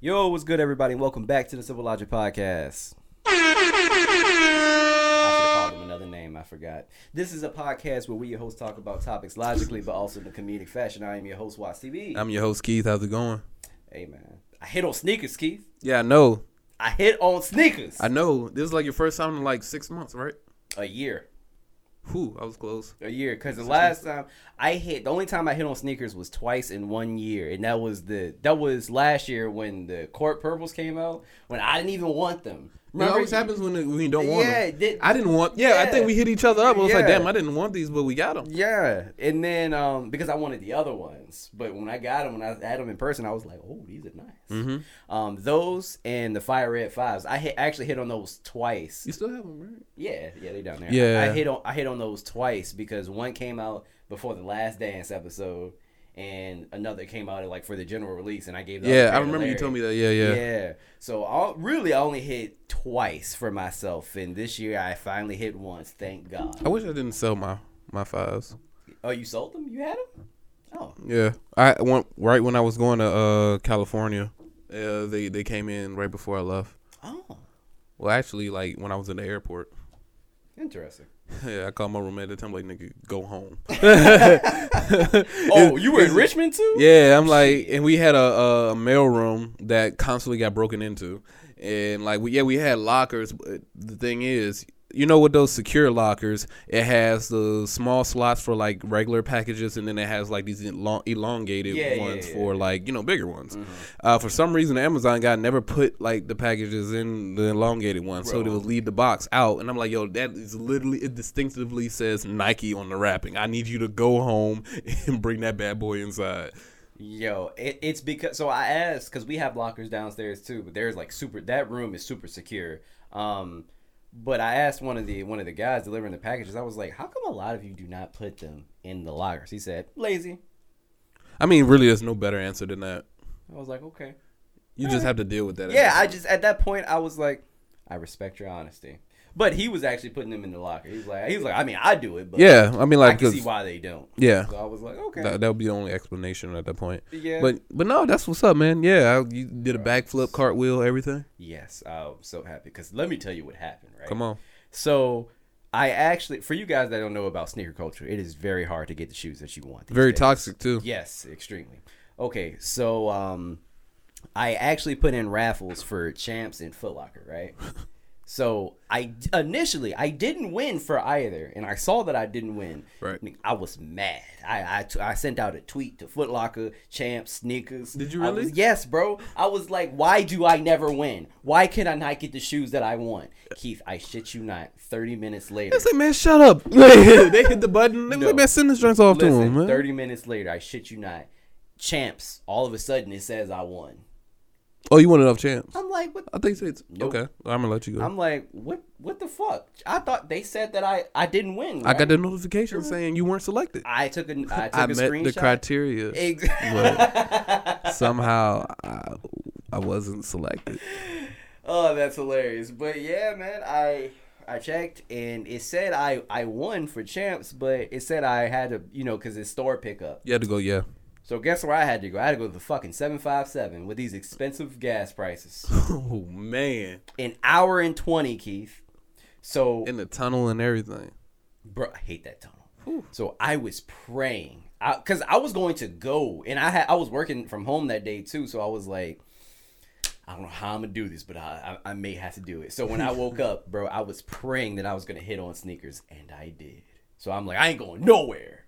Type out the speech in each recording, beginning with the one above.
Yo, what's good, everybody? Welcome back to the Simple Logic Podcast. I should have called him another name. I forgot. This is a podcast where we, your hosts, talk about topics logically, but also in a comedic fashion. I am your host, YCB. I'm your host Keith. How's it going? hey, man. I hit on sneakers, Keith. Yeah, I know. I hit on sneakers. I know. This is like your first time in like six months, right? a year. Whew, I was close. A year. Because the last time I hit, the only time I hit on sneakers was twice in one year. And that was the, that was last year when the court purples came out, when I didn't even want them. It always happens when, we don't want Yeah, them. did- I didn't want. Yeah, I think we hit each other up. I was like, damn, I didn't want these, but we got them. Yeah, and then um because I wanted the other ones, but when I got them, when I had them in person, I was like, oh, these are nice. Mm-hmm. Um, those and the Fire Red Fives, I hit, actually hit on those twice. You still have them, right? Yeah, yeah, they down there. Yeah. I hit on I hit on those twice because one came out before the Last Dance episode, and another came out like for the general release, and I gave. Yeah, I remember you told me that. Yeah, yeah. Yeah. So I really I only hit twice for myself, and this year I finally hit once. Thank God. I wish I didn't sell my my fives. Oh, you sold them? You had them? Oh. Yeah, I went right when I was going to uh, California. Uh, they they came in right before I left. Oh. Well, actually, like when I was in the airport. Interesting. Yeah, I called my roommate at the time like, nigga, go home. Oh, you were in Richmond too? Yeah, I'm like, and we had a, a mail room that constantly got broken into, and like, we, yeah, we had lockers. But the thing is, you know, with those secure lockers, it has the small slots for like regular packages, and then it has like these elong- elongated Yeah, yeah, ones yeah, for like you know bigger ones. Uh, for some reason, the Amazon guy never put like the packages in the elongated ones, so they Bro. would leave the box out. And I'm like, yo, that is literally it. Distinctively says Nike on the wrapping. I need you to go home and bring that bad boy inside. Yo, it, it's because so I asked because we have lockers downstairs too, but there's like super. That room is super secure. Um, but I asked one of the one of the guys delivering the packages. I was like, "How come a lot of you do not put them in the lockers?" He said, "Lazy." I mean, really, there's no better answer than that. I was like, "Okay." You just eh. have to deal with that. Yeah, I just at that point I was like, "I respect your honesty." But he was actually putting them in the locker. He was like, "He was like, I mean, I do it, but yeah, I mean, I like, can 'cause- see why they don't." yeah, So I was like, "Okay." that, that would be the only explanation at that point. yeah. But but no, that's what's up, man. Yeah, I, you did a backflip, cartwheel, everything. yes, I'm so happy because let me tell you what happened. Right. Come on. So I actually, for you guys that don't know about sneaker culture, it is very hard to get the shoes that you want. Very days. toxic too. Yes, extremely. Okay, so um, I actually put in raffles for Champs and Footlocker, right? So I initially I didn't win for either, and I saw that I didn't win. Right. I was mad. I I, t- I sent out a tweet to Foot Locker, Champs, sneakers. Did you really? was- yes, bro. I was like, why do I never win? Why can I not get the shoes that I want? Keith, I shit you not. Thirty minutes later, I like man, shut up. they hit the button. They No. like, man, send this drinks off to Listen, him, man. 30 minutes later, I shit you not. Champs, all of a sudden it says I won. Oh, you want enough chance? I'm like, what? I think it's Nope. okay. I'm gonna let you go. I'm like, what? What the fuck? I thought they said that I I didn't win. I got the notification uh-huh. saying you weren't selected. I took a I took I a met screenshot. the criteria. Ex- Somehow, I, I wasn't selected. oh, that's hilarious. But yeah, man, I I checked and it said I I won for champs, but it said I had to you know because it's store pickup. You had to go, yeah. So guess where I had to go? I had to go to the fucking seven five seven with these expensive gas prices. Oh man, An hour and twenty, Keith. So in the tunnel and everything. bro, I hate that tunnel. So I was praying, cause I was going to go, and I had I was working from home that day too. So I was like, I don't know how I'm gonna do this, but I I, I may have to do it. So when I woke up, bro, I was praying that I was gonna hit on sneakers, and I did. So I'm like, I ain't going nowhere.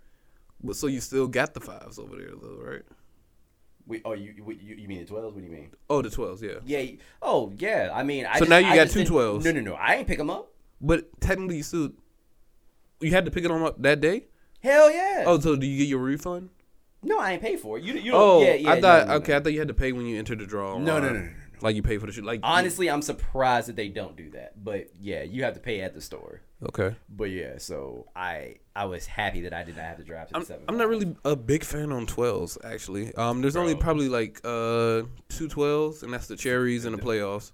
But so you still got the fives over there though, right? Wait, oh, you you, you mean the twelves? What do you mean? Oh, the twelves, yeah. Yeah. Oh, yeah. I mean, I So just- now you I got two 12s. No, no, no. I ain't pick them up. But technically, you still you had to pick it on up that day. Hell yeah. Oh, so do you get your refund? no, I ain't pay for it. You, you don't. Oh, yeah, yeah. I thought no, no, okay. I thought you had to pay when you entered the draw. No, no, no, no, no, no. Like you pay for the shit. Like Honestly, I'm surprised that they don't do that. But yeah, you have to pay at the store. Okay. But yeah, so I I was happy that I did not have to drive to the I'm, seven. I'm not really a big fan on twelves actually. Um, there's only probably like uh two twelves, and that's the cherries and the playoffs.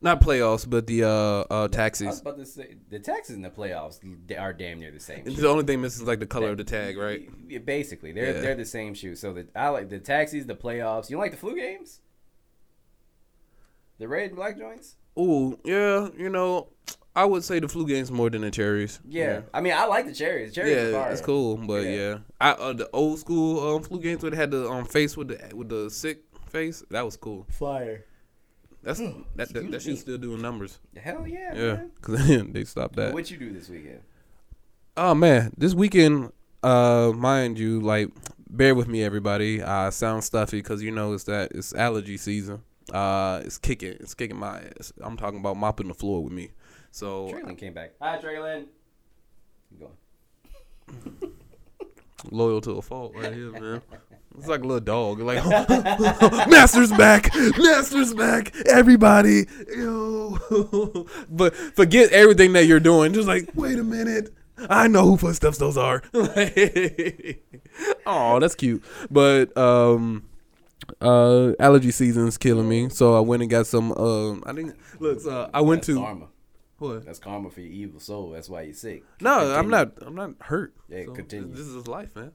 Not playoffs, but the uh uh I was taxis. about to say the taxes and the playoffs are damn near the same. It's shit. the only thing missing is like the color of the tag, right? Basically, they're Yeah. they're the same shoe. So the I like the taxis, the playoffs. You don't like the flu games? The red and black joints. Ooh, yeah, you know, I would say the flu game's more than the cherries. Yeah. I mean, I like the cherries. Cherries are Yeah, fire. it's cool, but Yeah. yeah, I uh, the old school um, flu games where they had the um face with the with the sick face. That was cool. Fire. That's that that, excuse that shit's still doing numbers. Hell yeah. Yeah, Man. because they stopped that. What you do this weekend? Oh man, this weekend, uh, mind you, like, bear with me, everybody. I sound stuffy because you know it's that it's allergy season. Uh, it's kicking, it's kicking my ass. I'm talking about mopping the floor with me. So Traylon came back. Hi, Traylon. Keep going. loyal to a fault right here, man. It's like a little dog. Like Master's back, Master's back, everybody. Yo. but forget everything that you're doing. Just like, wait a minute. I know who footsteps those are. oh, that's cute. But um uh allergy season's killing me. So I went and got some um I think look, uh, I went That's to karma. What? That's karma for your evil soul. That's why you're sick. No, I'm not. I'm not hurt. Yeah, So, continue. This is life, man.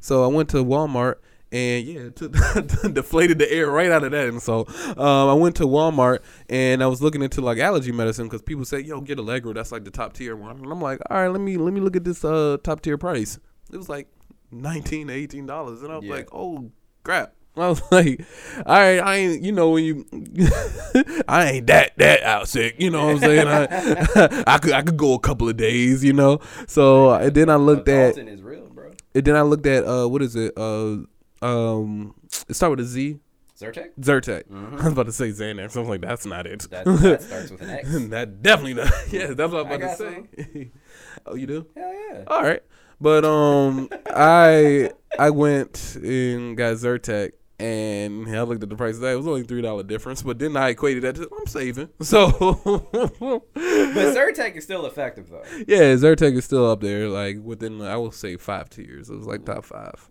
So I went to Walmart and yeah, took, deflated the air right out of that. And so um, I went to Walmart and I was looking into like allergy medicine because people say, "Yo, get Allegra. That's like the top tier one." And I'm like, "All right, let me let me look at this uh, top tier price." It was like nineteen to eighteen dollars, and I was Yeah. like, "Oh crap." I was like, all right, I ain't, you know, when you, I ain't that that out sick, you know what I'm saying? I, I could I could go a couple of days, you know. So and then I looked at, is real, bro. and then I looked at, uh, what is it? Uh, um, it start with a Z, Zyrtec? Zyrtec. Mm-hmm. I was about to say Xanax. I was like, that's not it. That, that starts with an X. that definitely not. Yeah, that's what I I'm about to say. oh, you do? Hell yeah. All right, but um, I I went and got Zyrtec, and I looked at the price of that. It was only three dollar difference, but then I equated that to I'm saving. So, But Zyrtec is still effective though. yeah, Zyrtec is still up there, like within I will say five tiers. It was like top five.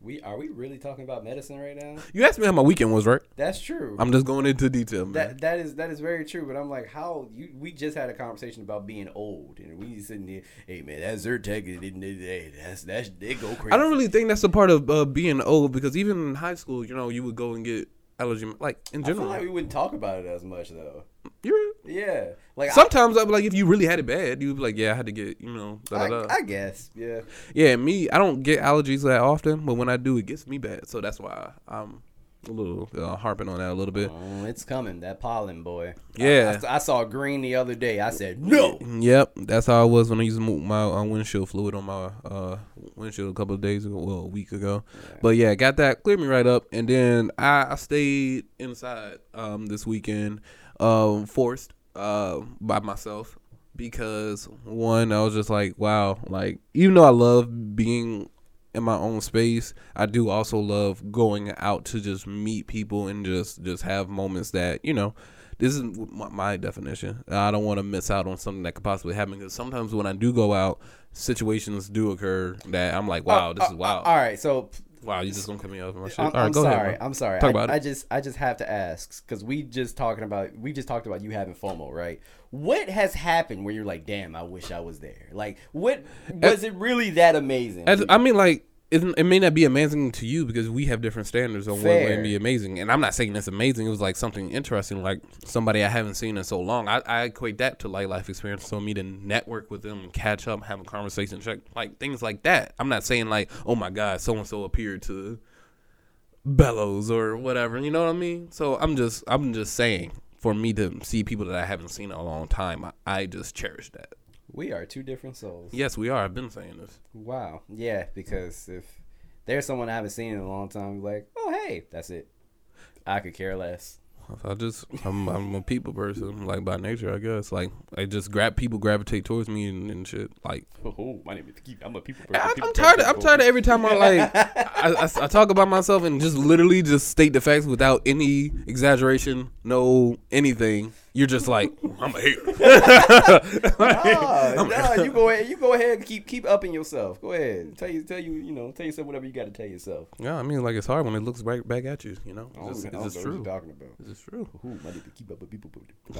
We are we really talking about medicine right now? You asked me how my weekend was, right? That's true. I'm just going into detail, man. that that is that is very true. But I'm like, how you? We just had a conversation about being old, and we sitting there. Hey man, that Zyrtec, hey, that's that's they go crazy. I don't really think that's a part of uh, being old because even in high school, you know, you would go and get allergy, like in I feel general. like we wouldn't talk about it as much though. You're Yeah, like Sometimes I'd be like, if you really had it bad, you'd be like, yeah, I had to get, you know, I. I guess, yeah. yeah. Me, I don't get allergies that often, but when I do, it gets me bad. So that's why I'm a little uh, harping on that a little bit. Oh, it's coming, that pollen boy. Yeah. I, I, I saw green the other day. I said no. Yep, that's how I was when I used my uh, windshield fluid on my uh, windshield a couple of days ago, well, a week ago. But yeah, got that cleared me right up, and then I, I stayed inside um, this weekend, um, forced uh, by myself because one, I was just like, wow, like even though I love being in my own space, I do also love going out to just meet people and just just have moments that you know. This is my, my definition. I don't want to miss out on something that could possibly happen because sometimes when I do go out, situations do occur that I'm like, uh, wow, this uh, is wow, uh, All right, so wow, you just gonna cut me off my shit. I'm, All right, I'm go sorry. ahead. I'm sorry. Talk I, about it. I just I just have to ask because we just talking about we just talked about you having FOMO, right? What has happened where you're like, damn, I wish I was there? Like, what was it really that amazing? As- I mean, like, it, it may not be amazing to you because we have different standards on what Fair. may be amazing. And I'm not saying it's amazing. It was like something interesting, like somebody I haven't seen in so long. I, I equate that to like life experience. So me to network with them, and catch up, have a conversation, check like things like that. I'm not saying like, oh my god, so and so appeared to Bellows or whatever. You know what I mean? So I'm just I'm just saying for me to see people that I haven't seen in a long time, I, I just cherish that. We are two different souls. Yes, we are. I've been saying this. Wow. Yeah, because if there's someone I haven't seen in a long time, like, oh hey, that's it. I could care less. I just I'm I'm a people person, like by nature, I guess. Like I just grab people gravitate towards me and, and shit. Like Oh, my name is Keith. I'm a people I, I'm tired. Of, I'm tired of every time I like I, I, I talk about myself and just literally just state the facts without any exaggeration, no anything. You're just like I'm a hater. Nah, nah, you go ahead. You go ahead. Keep keep upping yourself. Go ahead. Tell you tell you you know tell yourself whatever you got to tell yourself. yeah, I mean, like it's hard when it looks right back at you. You know, I don't- it's just, I it's just what true. you're talking about. It's just true. Ooh, my nigga, keep up with people.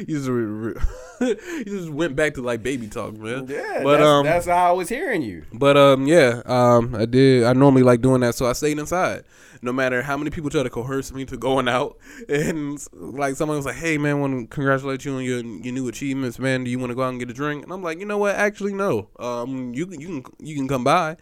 you just re- re- you just went back to like baby talk, man. Yeah, but that's, um, that's how I was hearing you. but um, yeah, um, I did. I normally like doing that, so I stayed inside. No matter how many people try to coerce me to going out, and like someone was like, "Hey, man, want to congratulate you on your your new achievements, man. Do you want to go out and get a drink?" And I'm like, you know what? Actually, no. Um, you can you can you can come by.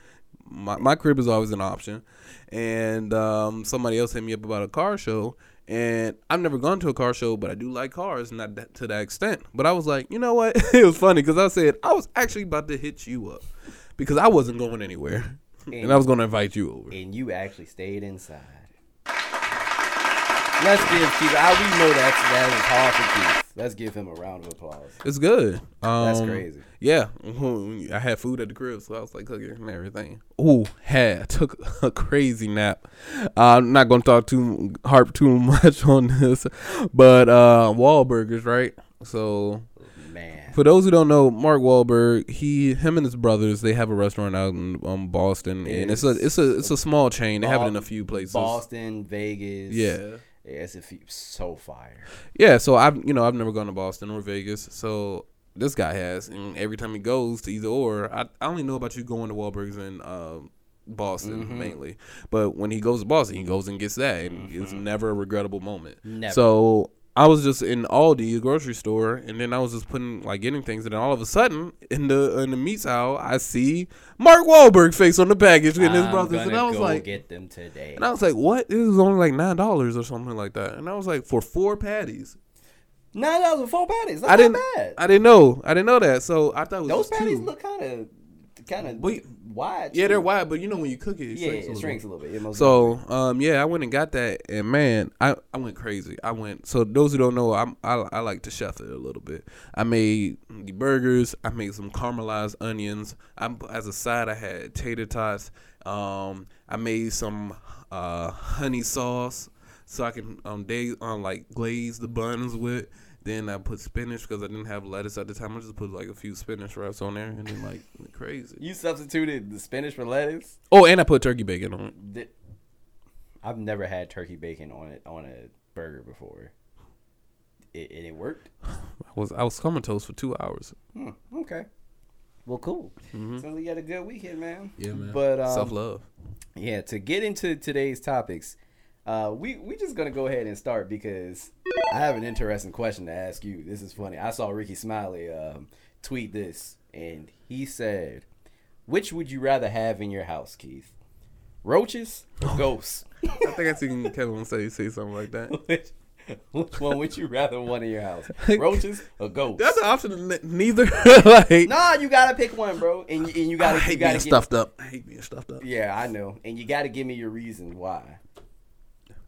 My my crib is always an option, and um, somebody else hit me up about a car show. And I've never gone to a car show, but I do like cars, not that, to that extent. But I was like, you know what? it was funny because I said I was actually about to hit you up because I wasn't going anywhere, and I was going to invite you over. And you actually stayed inside. Let's give Keith. I, we know that's that is hard for Keith. Let's give him a round of applause. It's good. Um, That's crazy. Yeah, I had food at the crib, so I was like cooking and everything. Ooh, had took a crazy nap. Uh, I'm not gonna talk too harp too much on this, but uh, Wahlburgers, right? So Man, for those who don't know, Mark Wahlberg, he, him, and his brothers, they have a restaurant out in um, Boston, and it's a it's a it's a small chain. They have it in a few places. Boston, Vegas. Yeah. Yeah, it's a few, so fire. Yeah, so I've you know I've never gone to Boston or Vegas, so this guy has, and every time he goes to either or, I, I only know about you going to Wahlburgers in uh, Boston Mm-hmm. mainly, but when he goes to Boston, he goes and gets that, and it's never a regrettable moment. Never. So I was just in Aldi, a grocery store, and then I was just putting like getting things, and then all of a sudden in the in the meats aisle, I see Mark Wahlberg face on the package with his brothers, and I was like, get them today. and I was like, what? This is only like nine dollars or something like that, and I was like, for four patties. Nine dollars for four patties. That's I didn't. bad. I didn't know. I didn't know that. So I thought it was Those patties two. look kind of, kind of wide. yeah, they're wide, but you know when you cook it, it Yeah, shrinks, a it little shrinks bit. a little bit. It So um yeah, I went and got that, and man, I, I went crazy. I went. So those who don't know, I'm, I I like to chef it a little bit. I made the burgers. I made some caramelized onions. I as a side, I had tater tots. Um, I made some uh honey sauce so I can um they um like glaze the buns with. Then I put spinach because I didn't have lettuce at the time. I just put like a few spinach wraps on there, and then like crazy. you substituted the spinach for lettuce. Oh, and I put turkey bacon on it. I've never had turkey bacon on it on a burger before. It, and it worked. I was I was comatose for two hours. Hmm, okay. Well, cool. Sounds like you had a good weekend, man. Yeah, man. But um, Self love. Yeah, to get into today's topics, uh, we we just gonna go ahead and start because I have an interesting question to ask you. This is funny. I saw Rickey Smiley um, tweet this, and he said, "Which would you rather have in your house, Keith? Roaches or ghosts? I think I seen Kevin say say something like that. which, which one would you rather want in your house? Roaches or ghosts? That's an option. Neither. like, Nah, you gotta pick one, bro, and you, and you gotta I you hate gotta being stuffed up. I hate being stuffed up. Yeah, I know, and you gotta give me your reason why.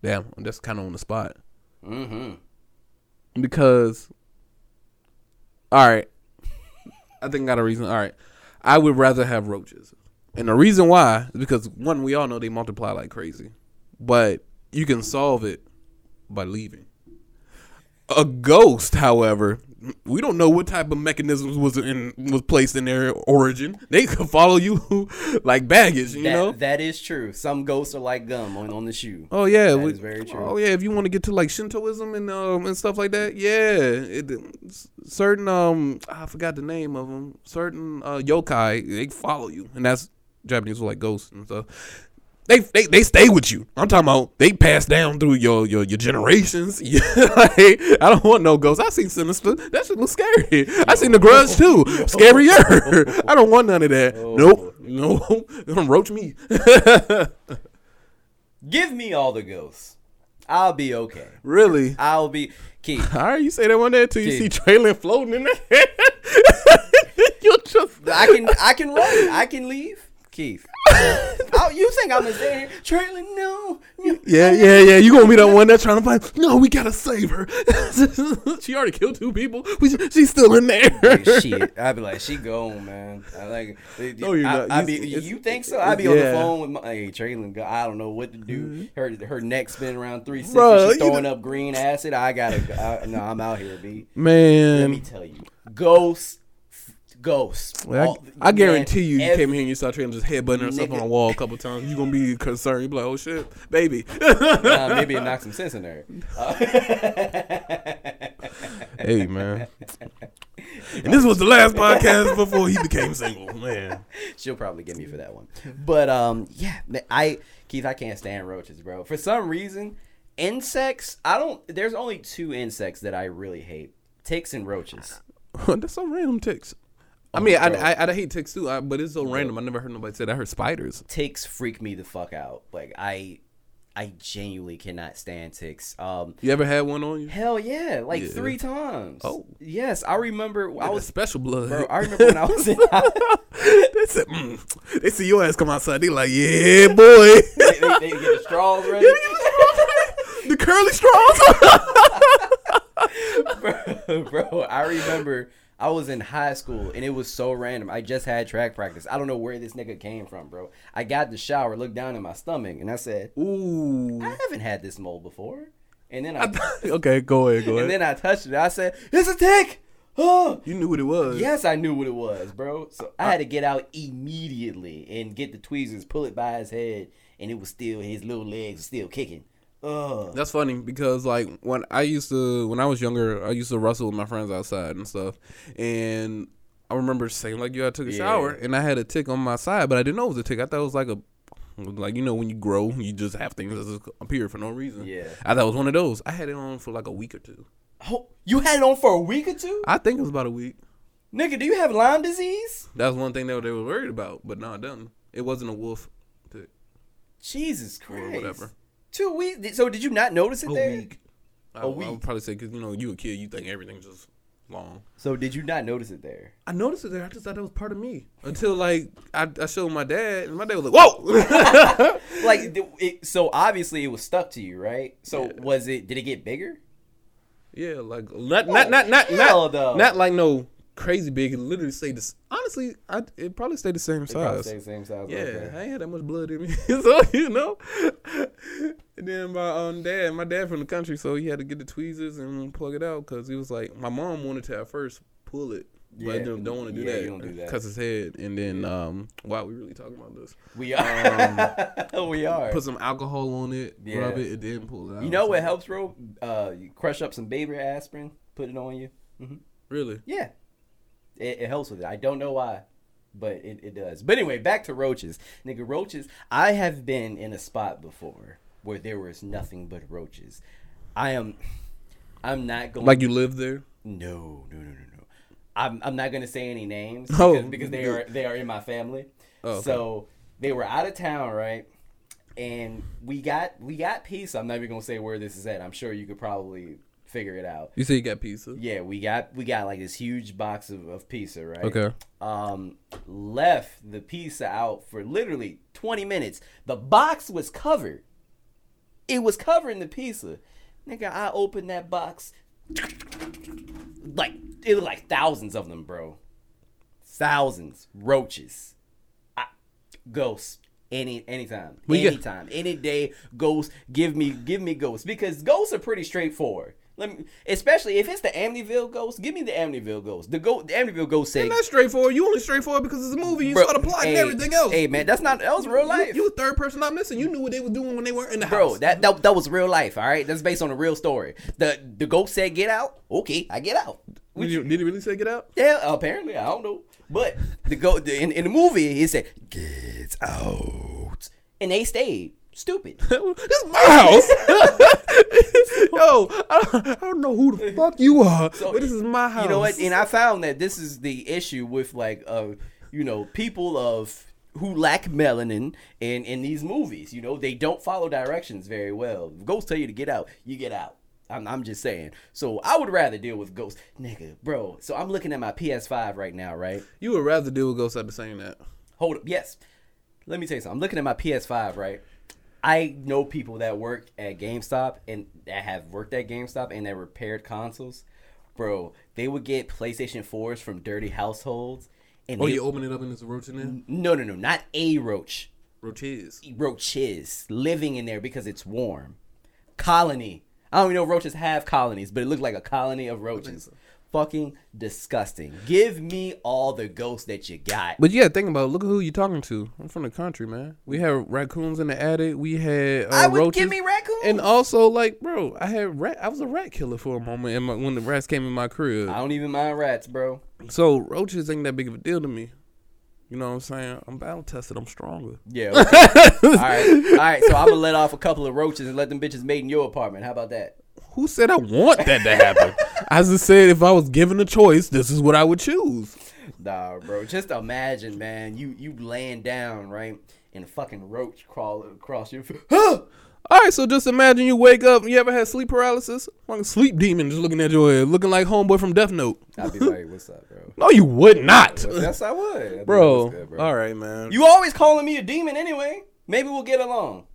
Damn, that's kind of on the spot Mm-hmm. because. All right, I think I got a reason. All right, I would rather have roaches, and the reason why is because one, we all know they multiply like crazy, but you can solve it by leaving. A ghost, however, we don't know what type of mechanisms was in was placed in their origin. They could follow you like baggage, you that, know. that is true. Some ghosts are like gum on, on the shoe. Oh yeah, That we- is very true. Oh yeah, if you want to get to like Shintoism and um and stuff like that, yeah, it, certain um I forgot the name of them. Certain uh, yokai they follow you, and that's Japanese were like ghosts and stuff. They, they they stay with you. I'm talking about they pass down through your your, your generations. Like, I don't want no ghosts. I seen Sinister. That shit look scary. I seen The Grudge too. Scarier. I don't want none of that. Oh. Nope. No. Don't roach me. Give me all the ghosts. I'll be okay. really? I'll be Keith. All right, you say that one day until you Keith. see Traylon floating in there. you just I can I can run. I can leave. Keith. I'll, you think I'm gonna say Traylon? No. no. Yeah, yeah, yeah. You gonna be the one that's trying to find? No, we gotta save her. she already killed two people. We, she's still in there. Like, shit, I'd be like, she gone, man. I like. No, you're I, not. I be, you think so? I'd be on the. Mm-hmm. phone with my hey Traylon. I don't know what to do. Her her neck spin around three sixty. Bruh, She's you throwing know- up green acid. I gotta. I, no, I'm out here, b. Man, let me tell you, ghosts, ghosts. Well, All- I, I man, guerantee you, you ev- came here and you saw Trina just headbutting herself on a wall a couple times. You gonna be concerned. You be like, oh shit, baby. Nah, maybe it knocked some sense in there. Uh, hey man. And this was the last podcast before he became single. Man, She'll probably get me for that one. But um, yeah, I Keith, I can't stand roaches, bro. For some reason, insects. I don't. There's only two insects that I really hate: ticks and roaches. that's so random. Ticks. I mean, I. I I hate ticks too, I, but it's so random. I never heard nobody say that. I heard spiders. Ticks freak me the fuck out. Like I, I genuinely cannot stand ticks. Um, You ever had one on you? hell yeah, like Yeah. three times. Oh. yes, I remember. I was. special blood. Bro, I remember when I was in. they said, mm. they see your ass come outside. They like, yeah, boy. they, they, they get the straws ready. the curly straws. bro, bro, I remember I was in high school and it was so random. I just had track practice. I don't know where this nigga came from, bro. I got the shower, looked down in my stomach, and I said, Ooh. I haven't had this mold before. And then I, okay, go ahead, go ahead. and then I touched it. I said, It's a tick. Oh. you knew what it was. Yes, I knew what it was, bro. So I had to get out immediately and get the tweezers, pull it by his head, and it was still his little legs were still kicking. Ugh. That's funny because like when I used to when I was younger, I used to wrestle with my friends outside and stuff. And I remember saying like, "Yeah, I took a Yeah. shower and I had a tick on my side, but I didn't know it was a tick. I thought it was like a like you know when you grow, you just have things that just appear for no reason. Yeah. I thought it was one of those. I had it on for like a week or two. Oh, you had it on for a week or two? I think it was about a week. Nigga, do you have Lyme disease? That's one thing that they were worried about, but no, it doesn't. It wasn't a wolf tick Jesus Christ. or whatever. Two weeks. So did you not notice it A there? week. I, A I week. would probably say because you know you a kid, you think everything's just long. So did you not notice it there? I noticed it there. I just thought that was part of me until like I, I showed my dad, and my dad was like, "Whoa!" Like, it, so obviously it was stuck to you, right? So Yeah. was it? Did it get bigger? yeah, like not not not not not, not like no crazy big. It literally stayed this. Honestly, I it probably stayed the same size. stayed the same size. Yeah, okay. I ain't had that much blood in me, so you know. And then my um dad, my dad from the country, so he had to get the tweezers and plug it out because he was like, my mom wanted to at first pull it, but I don't, don't want to do Yeah, that. you don't do that. Cuts his head, and then um, wow, we really talking about this? We are. we are. Put some alcohol on it, Yeah. rub it, and then pull it out. You know what helps, bro? Uh, you crush up some baby aspirin, put it on you. Really? Yeah, it, it helps with it. I don't know why, but it, it does. But anyway, back to roaches, nigga. Roaches. I have been in a spot before where there was nothing but roaches. I am. I'm not going. Like you live there? No, no, no, no, no. I'm I'm not gonna say any names Oh, because, because they are they are in my family. Oh, okay. So they were out of town, right? And we got we got pizza. I'm not even gonna say where this is at. I'm sure you could probably figure it out. You say you got pizza? Yeah, we got we got like this huge box of, of pizza, right? Okay. Um, left the pizza out for literally 20 minutes. The box was covered. It was covering the pizza. Nigga, I opened that box. Like it was like thousands of them, bro. Thousands roaches. I, ghosts. Any anytime, Well, got- anytime, any day. Ghosts, give me give me ghosts because ghosts are pretty straightforward. Let me, especially if it's the Amityville ghost. Give me the Amityville ghost. The go, the Amityville ghost say, And that's straightforward. You only straightforward because it's a movie. You Bro, saw the plot and everything else. Hey man, that's not that was real life. You, a third person not missing. You knew what they were doing when they were in the Bro, house. that, that that was real life, all right? That's based on a real story. The the ghost said get out. Okay, I get out. did, you, did he really say get out? Yeah, apparently, I don't know. But the go the, in, in the movie he said get out. And they stayed. Stupid. this is my house. Yo, I don't, I don't know who the fuck you are, but this is my house. You know what? And I found that this is the issue with like uh you know, people of who lack melanin in in these movies. You know, they don't follow directions very well. If ghosts tell you to get out, you get out. I'm, I'm just saying. So I would rather deal with ghosts, nigga, bro. So I'm looking at my PS5 right now, right? You would rather deal with ghosts after saying that. Hold up, yes. let me tell you something. I'm looking at my PS5, right? I know people that work at GameStop and that have worked at GameStop and that repaired consoles. Bro, they would get PlayStation 4s from dirty households. And Oh, they, you open it up and it's a roach in there? no, no, no, not a roach. Roaches. Roaches living in there because it's warm. Colony. I don't even know if roaches have colonies, but it looked like a colony of roaches. Fucking disgusting. Give me all the ghosts that you got. But yeah, think about it. Look at who you're talking to. I'm from the country, man. We had raccoons in the attic. We had uh, I would roaches. give me raccoons. and also, like, bro, I had rat. I was a rat killer for a moment in my, when the rats came in my crib. I don't even mind rats, bro. So roaches ain't that big of a deal to me. You know what I'm saying? I'm battle tested. I'm stronger. Yeah. okay. all right. All right. So I'm gonna let off a couple of roaches and let them bitches mate in your apartment. How about that? Who said I want that to happen? I just said if I was given a choice, this is what I would choose. Nah, bro. Just imagine, man. You you laying down right, and a fucking roach crawl across your. Huh! All right, so just imagine you wake up. You ever had sleep paralysis? Like sleep demon just looking at your head, looking like homeboy from Death Note. I'd be like, "What's up, bro?" No, you would not, Yes, I would, be bro. like, "What's good, All right, man. You always calling me a demon anyway. Maybe we'll get along.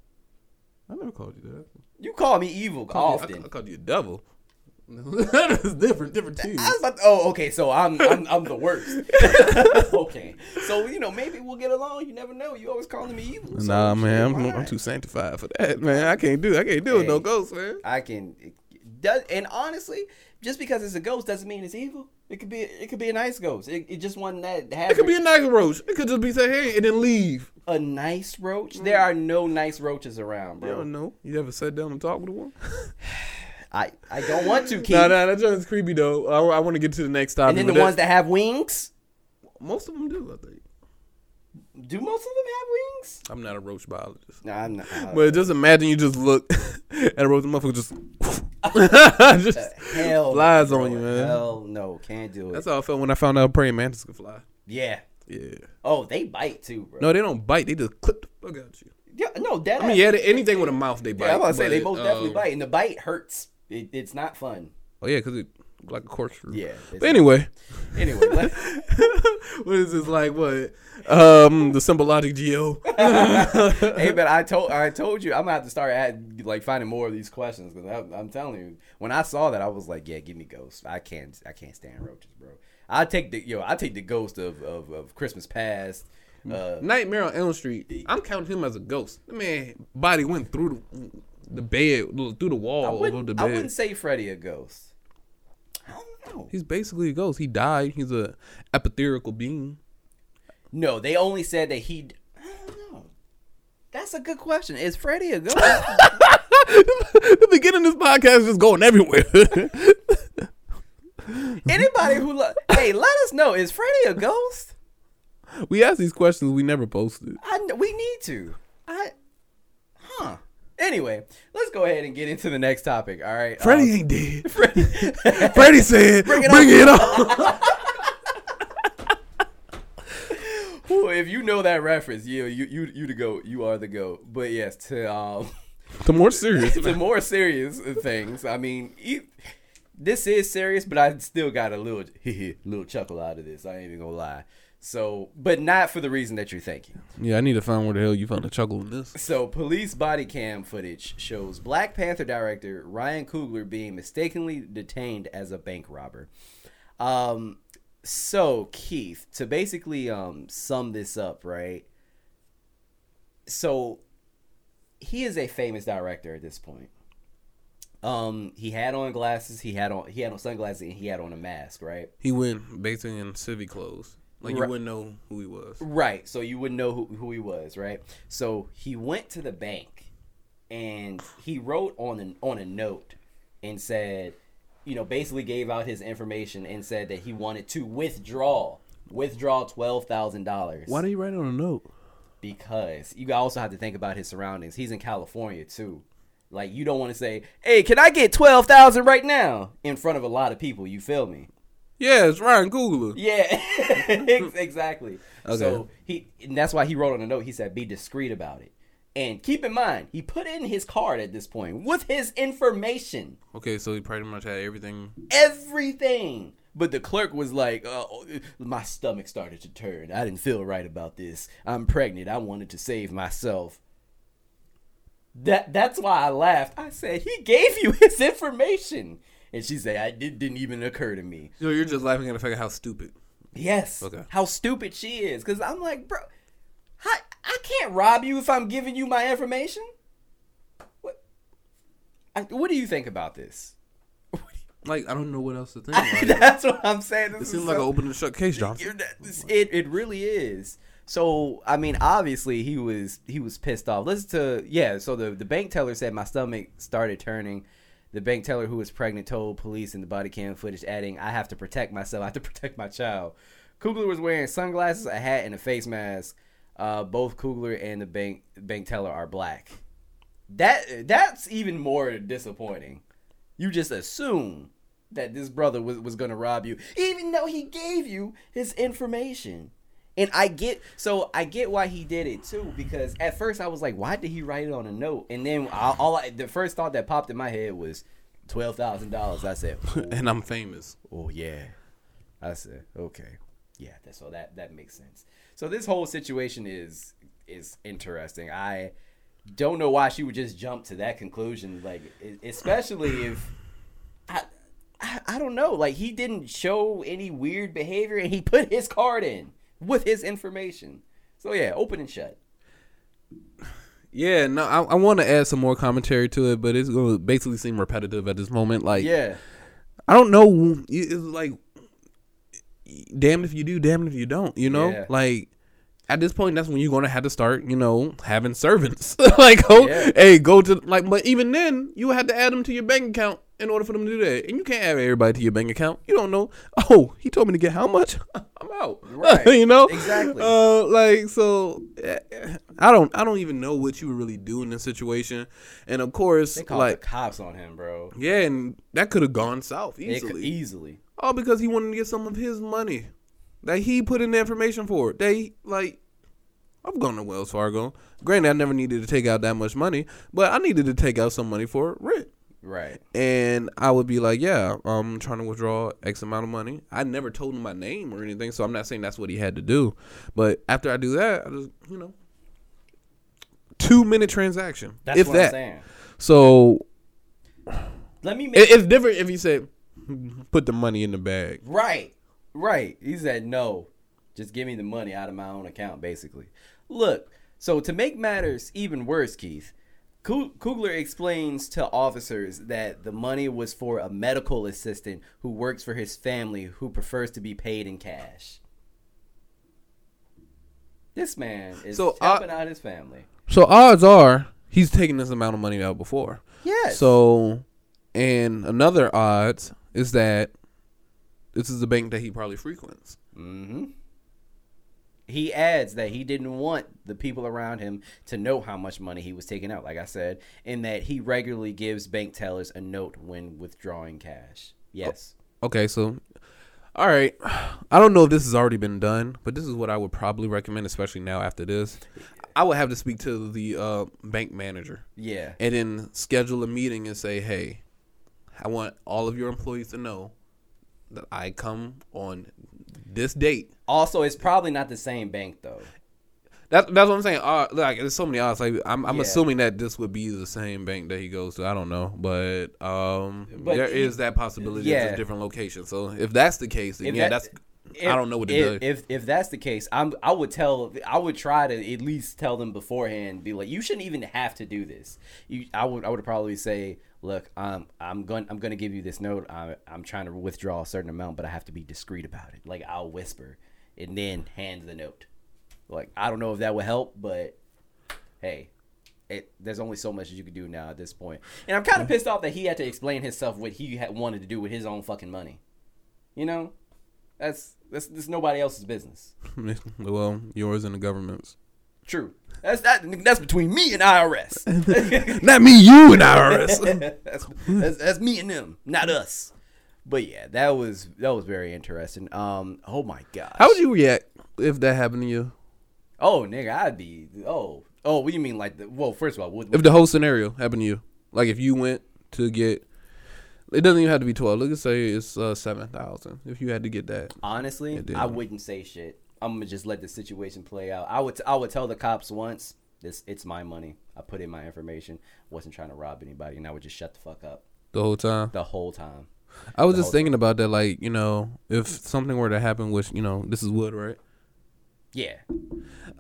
I never called you that. You call me evil I, often. I called you a devil. that is different, different too. I was about to- oh, okay. So I'm I'm, I'm the worst. okay. So you know maybe we'll get along. You never know. You always calling me evil. so Nah, man, I'm, I'm too sanctified for that, man. I can't do, I can't do it. No Hey. ghost, man. I can. Does and honestly, just because it's a ghost doesn't mean it's evil. It could be it could be a nice ghost. It, it just one that has It could be a nice roach. It could just be say, hey, and then leave. a nice roach. There mm. are no nice roaches around, You bro. don't know. You ever sat down and talked with one? I I don't want to keep. Nah, nah, that joint's creepy though. I, I want to get to the next topic. and then the ones that have wings. most of them do, I think. Do most of them have wings? I'm not a roach biologist. Nah, I'm not. But just imagine you just look at a roach, the motherfucker just, just hell flies no, on you, man. Hell no, can't do it. That's how I felt when I found out praying mantis could fly. yeah. Yeah. Oh, they bite too, bro. No, they don't bite. They just clip the fuck out of you. Yeah, no, that. I mean, yeah, anything with a mouth, they bite. yeah, I was gonna say they but, both definitely um, bite, and the bite hurts. It, it's not fun. Oh yeah, because it like a corkscrew. Yeah. But anyway, Anyway, what is this like? What? Um, the Simple Logic geo. hey, but I told I told you I'm gonna have to start add, like finding more of these questions because I'm, I'm telling you, when I saw that, I was like, yeah, give me ghosts. I can't I can't stand roaches, bro. I take the yo, I take the ghost of of, of Christmas past. Uh, Nightmare on Elm Street. I'm counting him as a ghost. The man body went through the, the bed, through the wall I over the bed. I wouldn't say Freddy a ghost. I don't know. He's basically a ghost. He died. He's a etherical being. No, they only said that he. I don't know. That's a good question. Is Freddy a ghost? the beginning of this podcast is just going everywhere. Anybody who lo- hey, let us know. Is Freddy a ghost? we asked these questions we never posted. I we need to. I huh. Anyway, let's go ahead and get into the next topic. All right. Freddie Um, ain't dead. Freddy. Freddie said, "Bring it it, on." on." Ooh, if you know that reference, you you you you the goat. You are the goat. But yes, to um the more serious. to more serious things. I mean, e- this is serious, but I still got a little little chuckle out of this. I ain't even gonna lie. So, but not for the reason that you're thinking. Yeah, I need to find where the hell you found the chuckle in this. So, police body cam footage shows Black Panther director Ryan Coogler being mistakenly detained as a bank robber. Um, so Keith, to basically um sum this up, right? So, he is a famous director at this point. Um, he had on glasses, he had on he had on sunglasses, and he had on a mask, right? He went basically in civic clothes. Like you Right. wouldn't know who he was. Right. So you wouldn't know who, who he was, right? So he went to the bank and he wrote on an on a note and said, you know, basically gave out his information and said that he wanted to withdraw withdraw twelve thousand dollars. Why did he write on a note? Because you also have to think about his surroundings. He's in California too. Like you don't want to say, "Hey, can I get twelve thousand right now?" in front of a lot of people. You feel me? Yeah, it's Ryan Coogler. Yeah, exactly. Okay. So he, and that's why he wrote on a note. He said, "Be discreet about it." And keep in mind, he put in his card at this point with his information, Okay, so he pretty much had everything. everything. But the clerk was like, oh, uh, my stomach started to turn. I didn't feel right about this. I'm pregnant. I wanted to save myself. That that's why I laughed. I said he gave you his information, and she said I did, didn't even occur to me. So you're just laughing at the fact of how stupid. Yes. Okay. How stupid she is, because I'm like, bro, I, I can't rob you if I'm giving you my information. What? I, what do you think about this? Like I don't know what else to think. Like, That's what I'm saying. This it seems like so- an open and shut case, John. It it really is. So I mean, obviously he was he was pissed off. Listen to uh, yeah. So the the bank teller said my stomach started turning. The bank teller who was pregnant told police in the body cam footage, adding, "I have to protect myself. I have to protect my child." Coogler was wearing sunglasses, a hat, and a face mask. Uh, both Coogler and the bank bank teller are black. That that's even more disappointing. You just assume that this brother was, was gonna rob you, even though he gave you his information. And I get so I get why he did it too because at first I was like, why did he write it on a note? And then I, all I, the first thought that popped in my head was twelve thousand dollars. I said, oh, and I'm famous. oh yeah. I said, okay, yeah. That, so that that makes sense. So this whole situation is is interesting. I don't know why she would just jump to that conclusion, like especially if I, I I don't know, like he didn't show any weird behavior and he put his card in with his information. So yeah, open and shut. Yeah, no, I, I want to add some more commentary to it, but it's going to basically seem repetitive at this moment. Like, Yeah, I don't know. It's like, damn if you do, damn if you don't. You know, Yeah. like at this point, that's when you're going to have to start. You know, having servants. like, go, Yeah. hey, go to like. But even then, you had to add them to your bank account in order for them to do that, and you can't add everybody to your bank account. You don't know. Oh, he told me to get how much? I'm out. Right. you know, Exactly. Uh, like so, eh, I don't. I don't even know what you would really do in this situation, and of course, they called like. the cops on him, bro. Yeah, and that could have gone south easily. could easily. All because he wanted to get some of his money that he put in the information for. They like, I've gone to Wells Fargo. Granted, I never needed to take out that much money, but I needed to take out some money for rent. Right. And I would be like, yeah, I'm trying to withdraw X amount of money. I never told him my name or anything, so I'm not saying that's what he had to do. But after I do that, I just, you know, two minute transaction, That's if what that. I'm saying. So Let me make it's different if you said, put the money in the bag. Right. Right. He said no. Just give me the money out of my own account, basically. Look, so to make matters even worse, Keith, Coogler explains to officers that the money was for a medical assistant who works for his family who prefers to be paid in cash. This man is So, uh, helping out his family. So odds are he's taken this amount of money out before. Yes. So, and another odds is that this is the bank that he probably frequents. hmm He adds that he didn't want the people around him to know how much money he was taking out, like I said, and that he regularly gives bank tellers a note when withdrawing cash. Yes. Okay, so all right. I don't know if this has already been done, but this is what I would probably recommend, especially now after this. I would have to speak to the uh, bank manager Yeah. and then schedule a meeting and say, "Hey, I want all of your employees to know that I come on this date Also, it's probably not the same bank though. That, that's what I'm saying. Uh, like, there's so many odds. Like, I'm, I'm Yeah. assuming that this would be the same bank that he goes to. I don't know, but um, But there he- is that possibility. yeah. It's a different location. So if that's the case, then If yeah, that- that's. I don't know what to if, do. If if that's the case, I'm I would tell I would try to at least tell them beforehand. Be like, you shouldn't even have to do this. You I would I would probably say, look, um, I'm going I'm going to give you this note. I, I'm trying to withdraw a certain amount, but I have to be discreet about it. Like I'll whisper and then hand the note. Like I don't know if that would help, but hey. It, there's only so much that you can do now at this point. point, and I'm kind of pissed off that he had to explain himself what he had wanted to do with his own fucking money. You know, that's that's, that's nobody else's business. well, yours and the government's. True. That's that. That's between me and IRS. Not me, you and IRS. that's, that's that's me and them, not us. But yeah, that was that was very interesting. Um. Oh my god. How would you react if that happened to you? Oh nigga, I'd be. Oh. Oh. What do you mean? Like the? Well, first of all, what, If the whole scenario happened to you, like if you went to get, It doesn't even have to be twelve. Let's say it's uh, seven thousand. If you had to get that, Honestly, I wouldn't say shit. I'm gonna just let the situation play out. I would I would tell the cops once this it's my money. I put in my information. Wasn't trying to rob anybody, and I would just shut the fuck up the whole time. the whole time. I was the just thinking about that. Like you know, if something were to happen, which you know, this is wood, right? Yeah,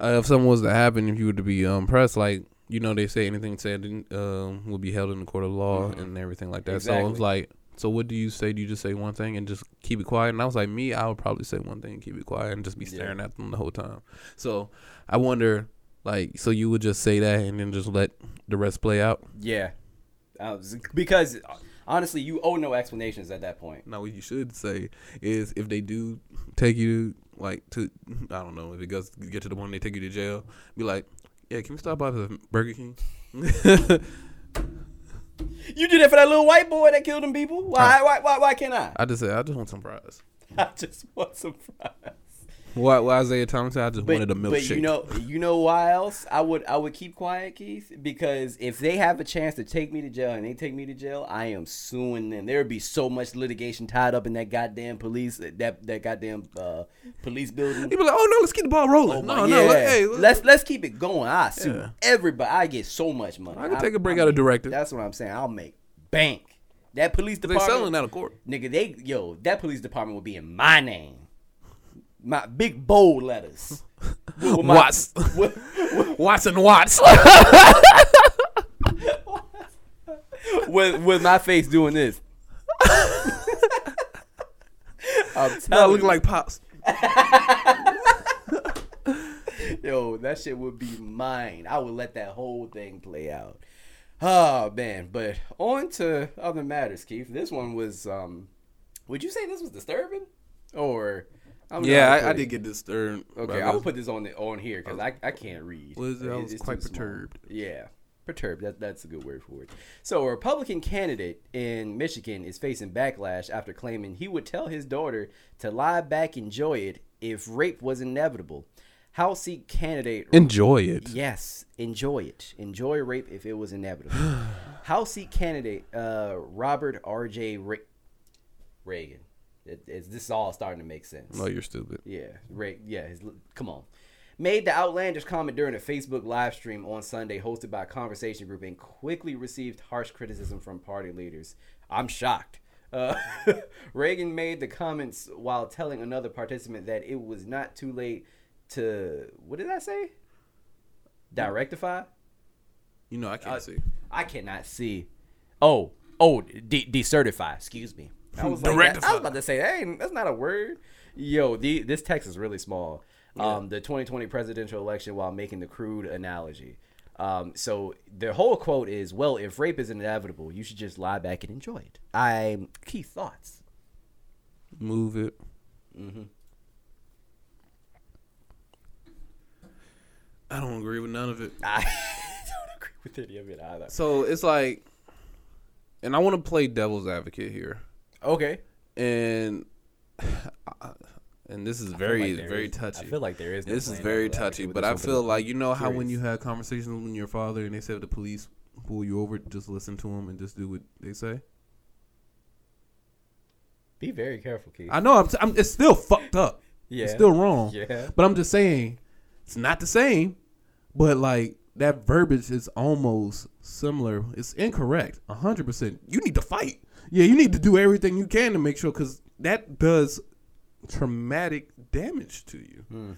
Uh, if something was to happen, if you were to be um, pressed, like you know, they say anything said um, will be held in the court of law and everything like that. So Exactly. it's like, so what do you say? Do you just say one thing and just keep it quiet? And I was like, me, I would probably say one thing and keep it quiet and just be Yeah. staring at them the whole time. So I wonder, like, so you would just say that and then just let the rest play out? yeah. Was, because uh, honestly, you owe no explanations at that point. Now, what you should say is if they do take you, like, to, I don't know, if it goes get to the point they take you to jail, be like, yeah, can we stop by the Burger King? You did it for that little white boy that killed them people. Why? Why? Why? Why can't I? I just said, I just want some fries. I just want some fries. Why, why Isaiah Thomas said, I just wanted a milkshake. But you know, you know why else I would I would keep quiet, Keith? Because if they have a chance to take me to jail and they take me to jail, I am suing them. There would be so much litigation tied up in that goddamn police that that goddamn uh, police building. He'd be like, oh no, let's keep the ball rolling. Oh no, my, no, yeah. let- hey, let's let's keep it going. I sue Yeah. everybody. I get so much money. I can I- take a break I out of mean, director. That's what I'm saying. I'll make bank. That police department. They department. selling out of court. Nigga, they yo, that police department will be in my name. My big bold letters. With- my- Watts. with- with- Watson Watts. with, with my face doing this. I'm no, telling looking you, like pops. yo, that shit would be mine. I would let that whole thing play out. Oh man, but on to other matters, Keith. This one was um would you say this was disturbing? Or I don't know how Yeah, I, I did get disturbed. Okay, I'm gonna this. put this on the on here because I, I can't read. It? I was it's quite too small. perturbed. Yeah, perturbed. That, that's a good word for it. So, a Republican candidate in Michigan is facing backlash after claiming he would tell his daughter to lie back, enjoy it if rape was inevitable. House seat candidate Enjoy it. Yes, enjoy it. Enjoy rape if it was inevitable. House seat candidate uh, Robert R.J. Ra- Regan. It, it's, this is all starting to make sense. No, you're stupid. Yeah, Ray. Yeah, his, come on. Made the outlandish comment during a Facebook live stream on Sunday, hosted by a conversation group, and quickly received harsh criticism from party leaders. I'm shocked. Uh, Regan made the comments while telling another participant that it was not too late to what did I say? Directify. You know I can't Uh, see. I cannot see. Oh, oh, de- decertify. Excuse me. I was, like, that- I was about to say, hey, that's not a word. Yo, the this text is really small. Um, the 2020 presidential election, while making the crude analogy. Um, so the whole quote is, "Well, if rape is inevitable, you should just lie back and enjoy it." I key thoughts. Move it. Mm-hmm. I don't agree with none of it. I don't agree with any of it either. So it's like, and I want to play devil's advocate here, Okay. and and this is very like very is- touchy. I feel like there is. no this is very devil's touchy, with but I feel like you know how when you have conversations with your father and they say if the police pull you over, just listen to them and just do what they say. be very careful, Keith. I know I'm, I'm it's still fucked up. yeah. It's still wrong. Yeah. But I'm just saying, it's not the same. But like that verbiage is almost similar. It's incorrect. hundred percent. You need to fight. Yeah, you need to do everything you can to make sure because that does traumatic damage to you. Hmm.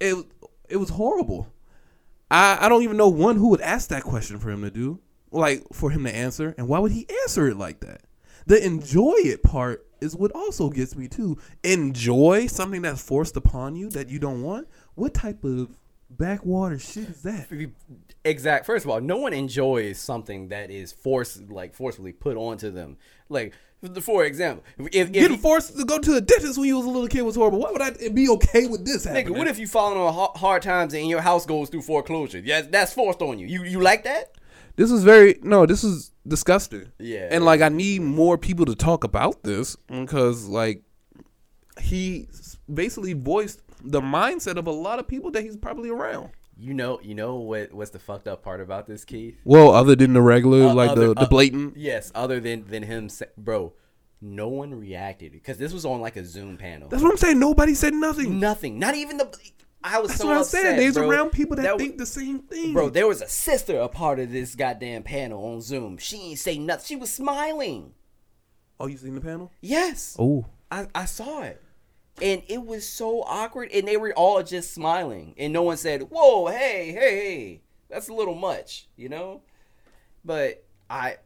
It it was horrible. I I don't even know one who would ask that question for him to do, like for him to answer, and why would he answer it like that? The enjoy it part is what also gets me too. Enjoy something that's forced upon you that you don't want. What type of backwater shit is that? Exact. First of all, no one enjoys something that is forced, like forcefully put onto them. Like, for example, if, if Getting forced to go to the dentist when you was a little kid was horrible. Why would I be okay with this happening? nigga, what if you falling on hard times and your house goes through foreclosure? Yeah, that's forced on you. You you like that? This is very no. This is disgusting. Yeah. and like I need more people to talk about this because like he basically voiced the mindset of a lot of people that he's probably around. You know, you know what? What's the fucked up part about this, Keith? Well, other than the regular, Uh, like other- the, the uh, blatant. Yes, other than than him, sa- bro. No one reacted because this was on like a Zoom panel. That's what I'm saying. Nobody said nothing. Nothing. Not even the. I was That's so what I'm upset, saying. There's bro. around people that, That think the same thing. Bro, there was a sister a part of this goddamn panel on Zoom. She ain't say nothing. She was smiling. oh, you seen the panel? Yes. Oh, I, I saw it. And it was so awkward. And they were all just smiling. And no one said, Whoa, hey, hey, hey. That's a little much, you know? But I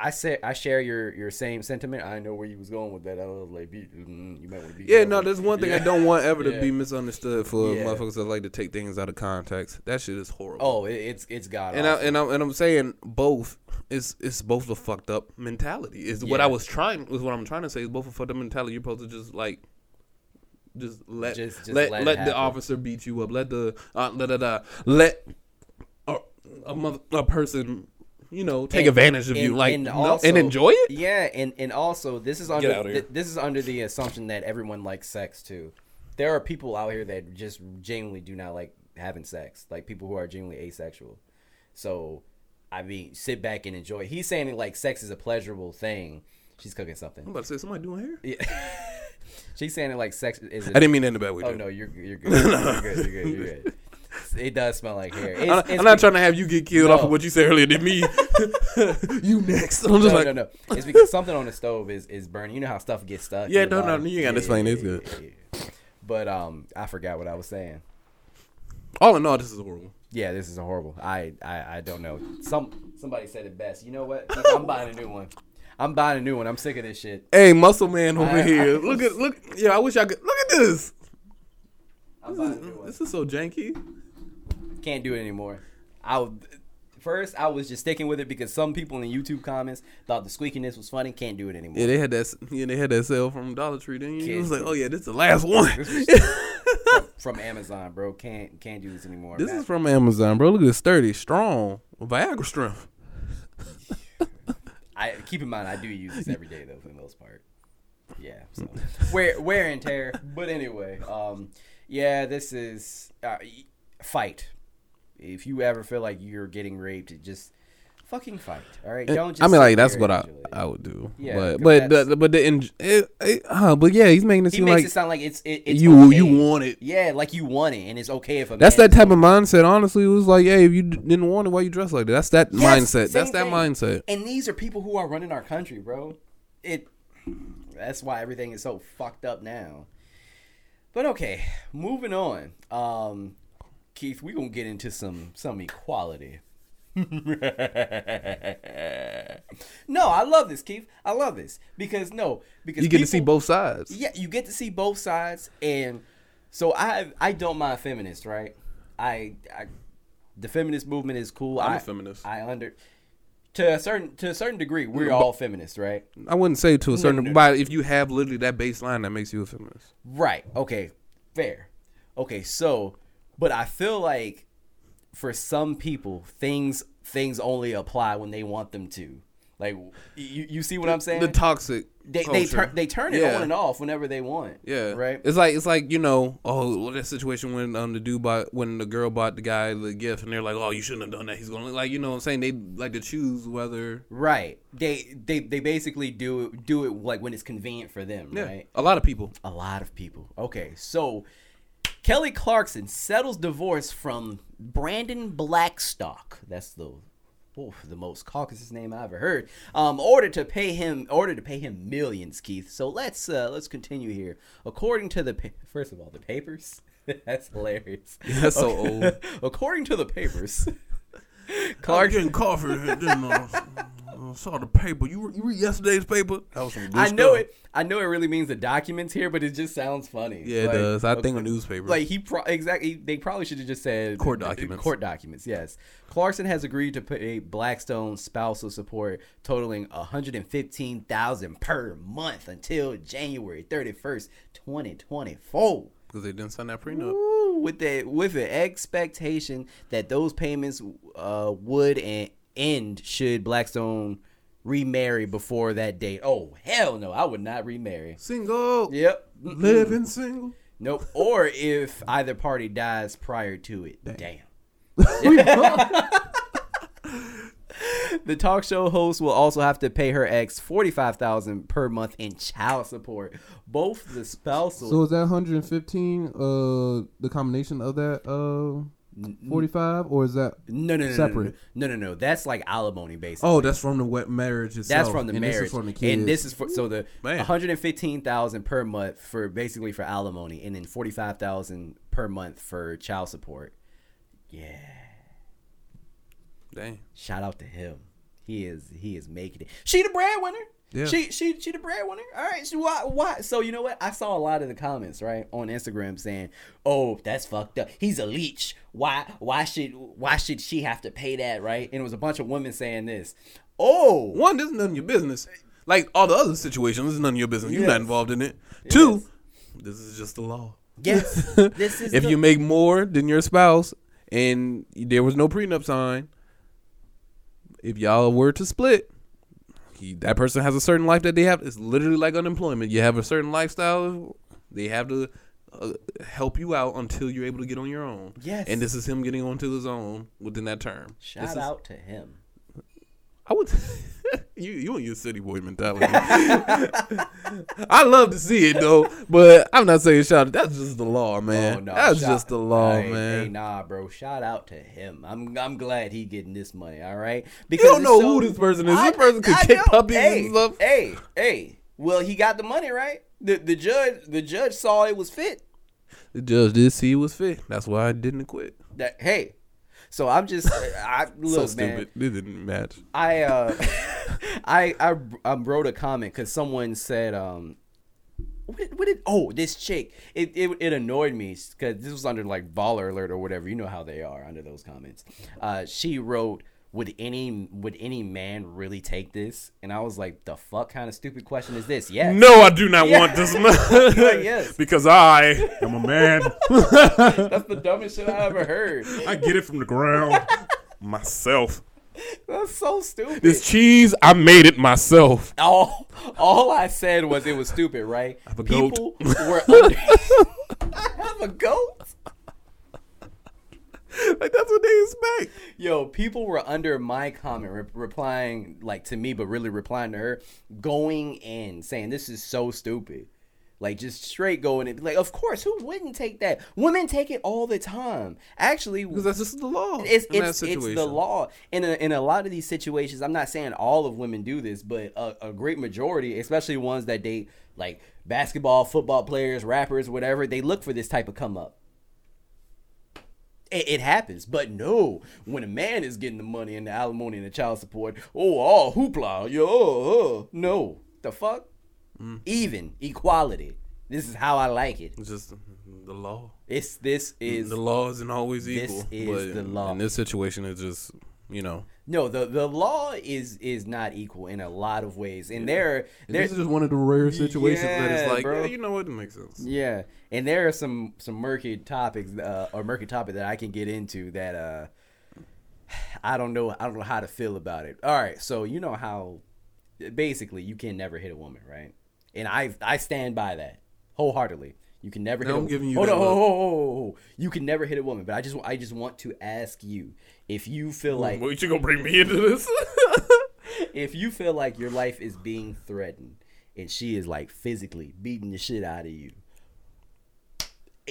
I say I share your your same sentiment. I know where you was going with that. I was like, mm, you might want to be. yeah. careful. No, there's one thing I don't want ever to Yeah. be misunderstood for Yeah. motherfuckers that like to take things out of context. That shit is horrible. Oh, it, it's it's God. and I, awful. and I'm and I'm saying both. It's it's both a fucked up mentality. Is what I was trying. Was what I'm trying to say. Is both a fucked up mentality. You're supposed to just like. Just let Just- just let let let, the officer beat you up. Let the uh, let uh, let a, a mother a person you know take And- advantage of you and- like and also- and enjoy it. Yeah, and and also this is under th- this is under the assumption that everyone likes sex too. There are people out here that just genuinely do not like having sex, like people who are genuinely asexual. So, I mean, sit back and enjoy. He's saying like sex is a pleasurable thing. She's cooking something. I'm about to say somebody doing hair. Yeah. She's saying it like sex is. I didn't mean that in a bad way. Oh dude. no, you're you're good. You're good. You're good. You're good. It does smell like hair. It's, I'm, it's I'm not trying to have you get killed off of what you said earlier than me. you next. I'm just no, like, no, no. It's because something on the stove is, is burning. You know how stuff gets stuck. Yeah, in the no, no, you ain't gotta explain. It's good. yeah. But um, I forgot what I was saying. all in all, this is horrible. Yeah, this is horrible. I, I I don't know. Some somebody said it best. You know what? I'm buying a new one. I'm buying a new one. I'm sick of this shit. Hey, muscle man over I- here. I- look at look. Yeah, I wish I could. Look at this. I'm buying a new one. This is so janky. Can't do it anymore. I first I was just sticking with it because some people in the YouTube comments thought the squeakiness was funny. Can't do it anymore. Yeah, they had that. Yeah, they had that sale from Dollar Tree. Didn't you? It was like, oh yeah, this is the last one. From, from Amazon, bro. Can't can't do this anymore. This man. is from Amazon, bro. Look at this sturdy, strong, Viagra strength. I keep in mind I do use this every day though for the most part. Yeah, so wear wear and tear. But anyway, um, yeah, this is uh, fight. If you ever feel like you're getting raped, just fucking fight. All right, don't. Just I mean, like that's what I. I would do. Yeah, but but the, but the in, it, it, uh, but yeah, he's making it He seem makes like it sound like it's it, it's you okay. you want it. Yeah, like you want it, and it's okay if a That's that type of mindset. Honestly, it was like, hey, if you didn't want it, why you dress like that? That's that Yes, mindset. That's that thing. mindset. And these are people who are running our country, bro. It that's why everything is so fucked up now. But okay, moving on. Um Keith, we're going to get into some some equality. No, I love this, Keith. I love this because no, because You get to see both sides. yeah, you get to see both sides, and so I I don't mind feminists, right? I, I the feminist movement is cool. I'm a a feminist. I under to a certain to a certain degree, we're all feminists, right? I wouldn't say to a certain, no, no. but if you have literally that baseline, that makes you a feminist. Right. Okay. Fair. Okay. So, but I feel like for some people, things things only apply when they want them to. Like you, you see what I'm saying? The toxic. they they turn they turn it Yeah. on and off whenever they want. Yeah, Right. It's like it's like you know, oh, well, that situation when um the dude bought when the girl bought the guy the gift, and they're like, oh, you shouldn't have done that. He's gonna like, you know, what I'm saying they like to choose whether. Right. They they they basically do it do it like when it's convenient for them, Yeah, right? a lot of people. A lot of people. Okay, so Kelly Clarkson settles divorce from Brandon Blackstock. That's the oof, the most Caucasus name I ever heard. Um, order to pay him order to pay him millions, Keith. So let's uh, let's continue here. According to the pa- first of all the papers, that's hilarious. That's so old. According to the papers, Clark getting coffee. Then uh, saw the paper. You you read yesterday's paper? That was some good I know stuff. it. I know it really means the documents here, but it just sounds funny. Yeah, it Like, does. I okay. think a newspaper. Like he pro- exactly. They probably should have just said Court documents. Court documents. Yes. Clarkson has agreed to pay Blackstone spousal support totaling one hundred and fifteen thousand per month until January thirty first, twenty twenty four. because they didn't sign that prenup. Ooh, with the with the expectation that those payments uh, would and end should Blackstone remarry before that date. Oh hell no, I would not remarry. Single, Yep. living single. Nope. Or if either party dies prior to it. Damn. the talk show host will also have to pay her ex forty five thousand per month in child support. Both the spousal So is that 115 uh the combination of that uh 45 or is that no, no, no, separate? No, no, no, no. That's like alimony, basically. Oh, that's from the wet marriage itself. That's from the and marriage, This is from the kids. and this is for so the one hundred and fifteen thousand per month for basically for alimony, and then forty five thousand per month for child support. Yeah, Dang. shout out to him. He is he is making it. She the breadwinner. Yeah. She she she the breadwinner. All right. So why why? So you know what? I saw a lot of the comments right on Instagram saying, "Oh, that's fucked up. He's a leech. Why why should why should she have to pay that? Right?" And it was a bunch of women saying this. Oh, One, this is none of your business. Like all the other situations, this is none of your business. You're Yes. not involved in it. Two, this is just the law. yes. This is if the- you make more than your spouse and there was no prenup sign, if y'all were to split, he, that person has a certain life that they have. It's literally like unemployment. You have a certain lifestyle. They have to uh, help you out until you're able to get on your own. Yes. And this is him getting onto his own within that term. Shout This is- out to him. I would. you you and your city boy mentality. I love to see it though, but I'm not saying shout. Out. That's just the law, oh, man. Oh, no, That's shout- just the law, Hey, man. Hey, nah, bro. Shout out to him. I'm I'm glad he getting this money. All right. because You don't know who this person is. This person could kick know. puppies hey, and stuff. Hey, hey. Well, he got the money, right? The the judge the judge saw it was fit. The judge did see it was fit. That's why I didn't quit. That hey. So I'm just I so look, man. stupid. It didn't match. I uh, I I I wrote a comment because someone said um, what did, what did oh this chick it it, it annoyed me because this was under like baller alert or whatever you know how they are under those comments. Uh, she wrote. Would any would any man really take this? And I was like, the fuck kind of stupid question is this? Yes. No, I do not Yeah. want this man. Yes. because I am a man. That's the dumbest shit I ever heard. I get it from the ground myself. That's so stupid. This cheese, I made it myself. all all I said was it was stupid, right? have a goat. People were under. I have a goat. Like that's what they expect. Yo, people were under my comment re- replying like to me, but really replying to her, going in saying this is so stupid. Like just straight going in. Like, of course, who wouldn't take that? Women take it all the time. Actually, Because that's just the law. it's it's, it's the law in a, in a lot of these situations i'm not saying all of women do this but a, a great majority especially ones that date like basketball football players rappers whatever they look for this type of come up it, it happens but no when a man is getting the money and the alimony and the child support oh all hoopla yo oh, oh. no the fuck Mm. even equality this is how i like it It's just the law. it's this is the law isn't always equal. this is the law. In this situation, it's just you know. No, the the law is is not equal in a lot of ways, and there And there this is just one of the rare situations that Yeah, it's Like, bro. yeah, you know what? It makes sense. yeah, and there are some some murky topics uh, or murky topic that I can get into that uh I don't know I don't know how to feel about it. All right, so you know how basically you can never hit a woman, right? And I I stand by that wholeheartedly. You can never Now hit. I'm a, giving you hold that on, look. hold on, hold on, hold on. You can never hit a woman, but I just I just want to ask you if you feel like What you gonna bring me into this? if you feel like your life is being threatened and she is like physically beating the shit out of you,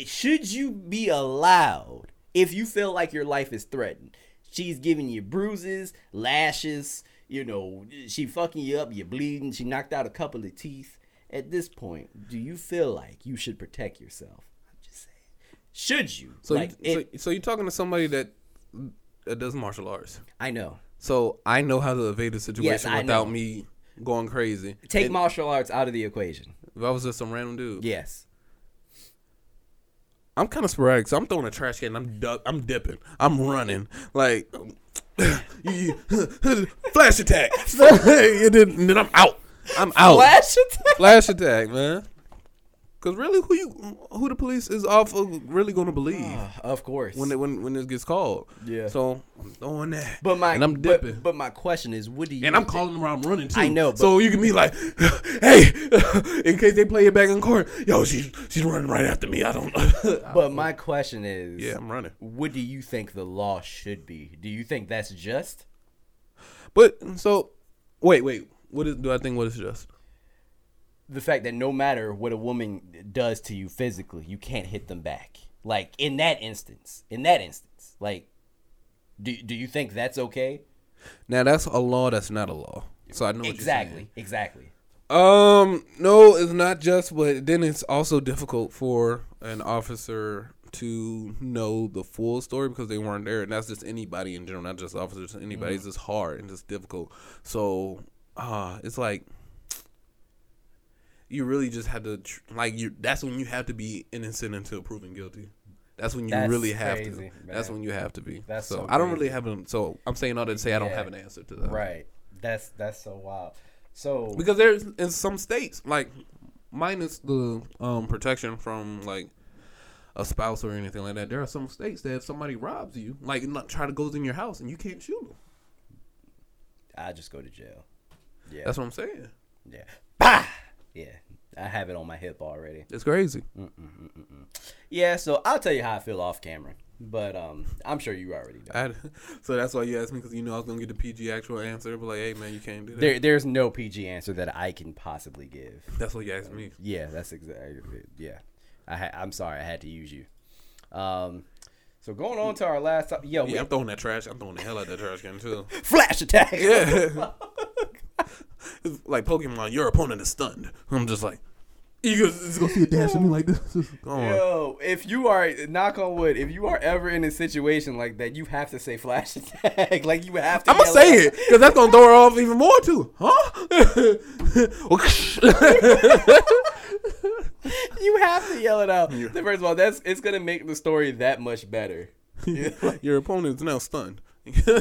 should you be allowed if you feel like your life is threatened? She's giving you bruises, lashes, you know, she fucking you up, you're bleeding, she knocked out a couple of teeth. At this point, do you feel like you should protect yourself? I'm just saying. Should you? so, like, you, so, so you're talking to somebody that, that does martial arts. I know. So I know how to evade a situation Yes, without know. me going crazy. Take And martial arts out of the equation. if I was just some random dude, Yes. I'm kind of sporadic. So I'm throwing a trash can. I'm duck. I'm dipping. I'm running. Like flash attack. and, then, and then I'm out. I'm out. Flash attack. Flash attack, man. Cause really, who you who the police is off of really gonna believe Uh, of course. when it, when when this gets called? Yeah. So I'm throwing that. but my and I'm but- dipping. But, my question is, what do you and I'm calling them around I'm running too. I know, but- so you can be like, "Hey, in case they play it back in court, yo, she's she's running right after me. I don't." Know. But my question is, yeah, I'm running. what do you think the law should be? Do you think that's just? But so, wait, wait. What is? Do I think what is just? The fact that no matter what a woman does to you physically, you can't hit them back. Like in that instance, in that instance, like, do do you think that's okay? Now that's a law. That's not a law. So I know Exactly, exactly. Um, no, it's not just, but then it's also difficult for an officer to know the full story because they weren't there, and that's just anybody in general, not just officers. Anybody. It's just hard and just difficult. So, uh it's like you really just have to tr- like you. That's when you have to be innocent until proven guilty. That's when you That's really have crazy, to. That's when you have to be. That's so, so I don't really have an. So I'm saying all that to say I don't have an answer to that. Right. That's that's so wild. So Because there's in some states like minus the um protection from like a spouse or anything like that. There are some states that if somebody robs you, like not try to goes in your house and you can't shoot them. I just go to jail. Yeah. That's what I'm saying. yeah. Bah! Yeah. I have it on my hip already. It's crazy. Yeah, so I'll tell you how I feel off camera. But um I'm sure you already know. I, so that's why you asked me because you know I was gonna get the PG actual answer. But like, hey man, you can't do that. There there's no PG answer that I can possibly give. that's what you asked me. Yeah, that's exactly. Yeah. I ha- I'm sorry I had to use you. Um so going on to our last yo, we- Yeah, I'm throwing that trash. I'm throwing the hell out of that trash can too. flash attack. Yeah. It's like Pokemon, your opponent is stunned. I'm just like, you just, just go See a dash at me like this. go on. Yo, if you are knock on wood, if you are ever in a situation like that, you have to say flash attack. like you have to. I'm gonna say out. it because that's gonna throw her off even more too, huh? You have to yell it out. First of all, that's it's gonna make the story that much better. Your opponent's now stunned.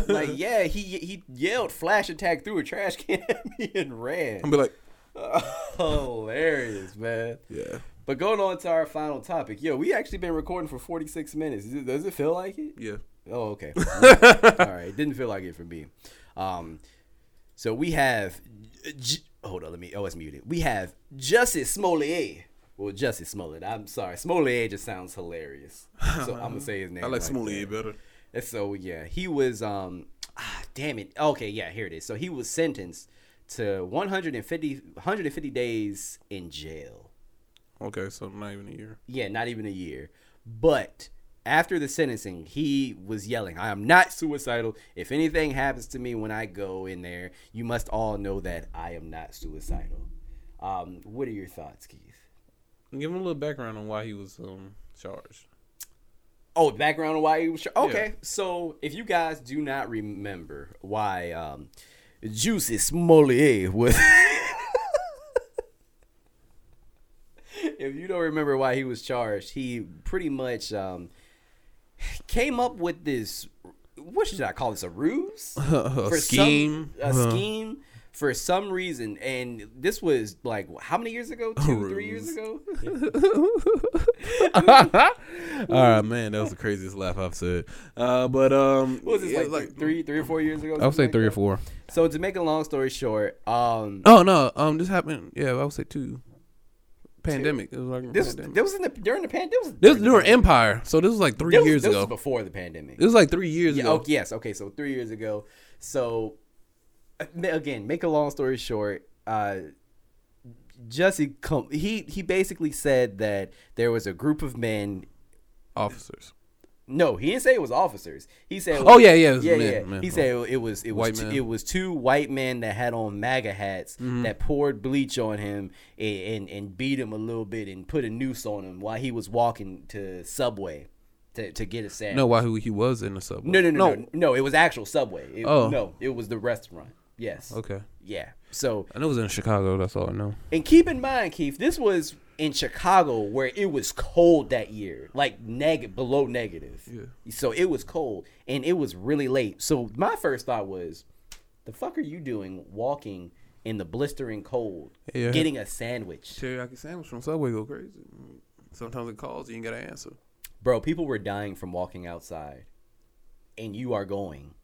Like, yeah, he he yelled flash attack through a trash can at me and ran. I'm be like, Hilarious, man. yeah, But going on to our final topic, yo, we actually been recording for 46 minutes. Does it- Does it feel like it? yeah. Oh, okay. All right. Didn't feel like it for me. Um, so we have. J- hold on. Let me. Oh, it's muted. We have Justice Smollett. Well, Justice Smollett. I'm sorry. Smollett just sounds hilarious. So I'm gonna say his name. I like that. Smoley better. So yeah, he was. Um, ah, damn it. Okay, yeah. Here it is. So he was sentenced to 150 150 days in jail. Okay, so not even a year. Yeah, not even a year. But after the sentencing, he was yelling, I am not suicidal. If anything happens to me when I go in there, you must all know that I am not suicidal. Um, what are your thoughts, Keith? Give him a little background on why he was um charged. Oh, the background on why he was. Charged. Okay, so if you guys do not remember why um, Juicy Smollett was. if you don't remember why he was charged, he pretty much um, came up with this. What should I call this? A ruse? A For scheme. Some, a Uh-huh. scheme for some reason, and this was like how many years ago? Two, three years ago. All right, man, that was the craziest laugh I've said. Uh, but um, What was this yeah, like, three, three or four years ago? I would say like three or four. So to make a long story short, um, Oh no, um, this happened. Yeah, I would say two. Pandemic. It was like this pandemic. this was in the during the pandemic. This was This was the during pandemic. Empire, so this was like three This was- years this was ago. before the pandemic. It was like three years Yeah, ago. oh, yes. Okay. So three years ago. So again, make a long story short, uh, Jesse, he he basically said that there was a group of men. Officers. No, he didn't say it was officers. He said, Oh, yeah, yeah, it was yeah, men, yeah. men. He said it was it was two, it was two white men that had on MAGA hats Mm-hmm. that poured bleach on him and, and and beat him a little bit and put a noose on him while he was walking to Subway to, to get a sandwich. No, why he, he was in the subway. No, no, no, no, no. It was actual Subway. It, Oh. no, it was the restaurant. Yes. Okay, Yeah. So, I know it was in Chicago. That's all I know. and keep in mind, Keith, this was in Chicago where it was cold that year, like neg below negative. Yeah. So it was cold and it was really late. So my first thought was, the fuck are you doing walking in the blistering cold, Yeah. getting a sandwich. Teriyaki sandwich from Subway go crazy. Sometimes it calls, you ain't got to answer. Bro, people were dying from walking outside, and you are going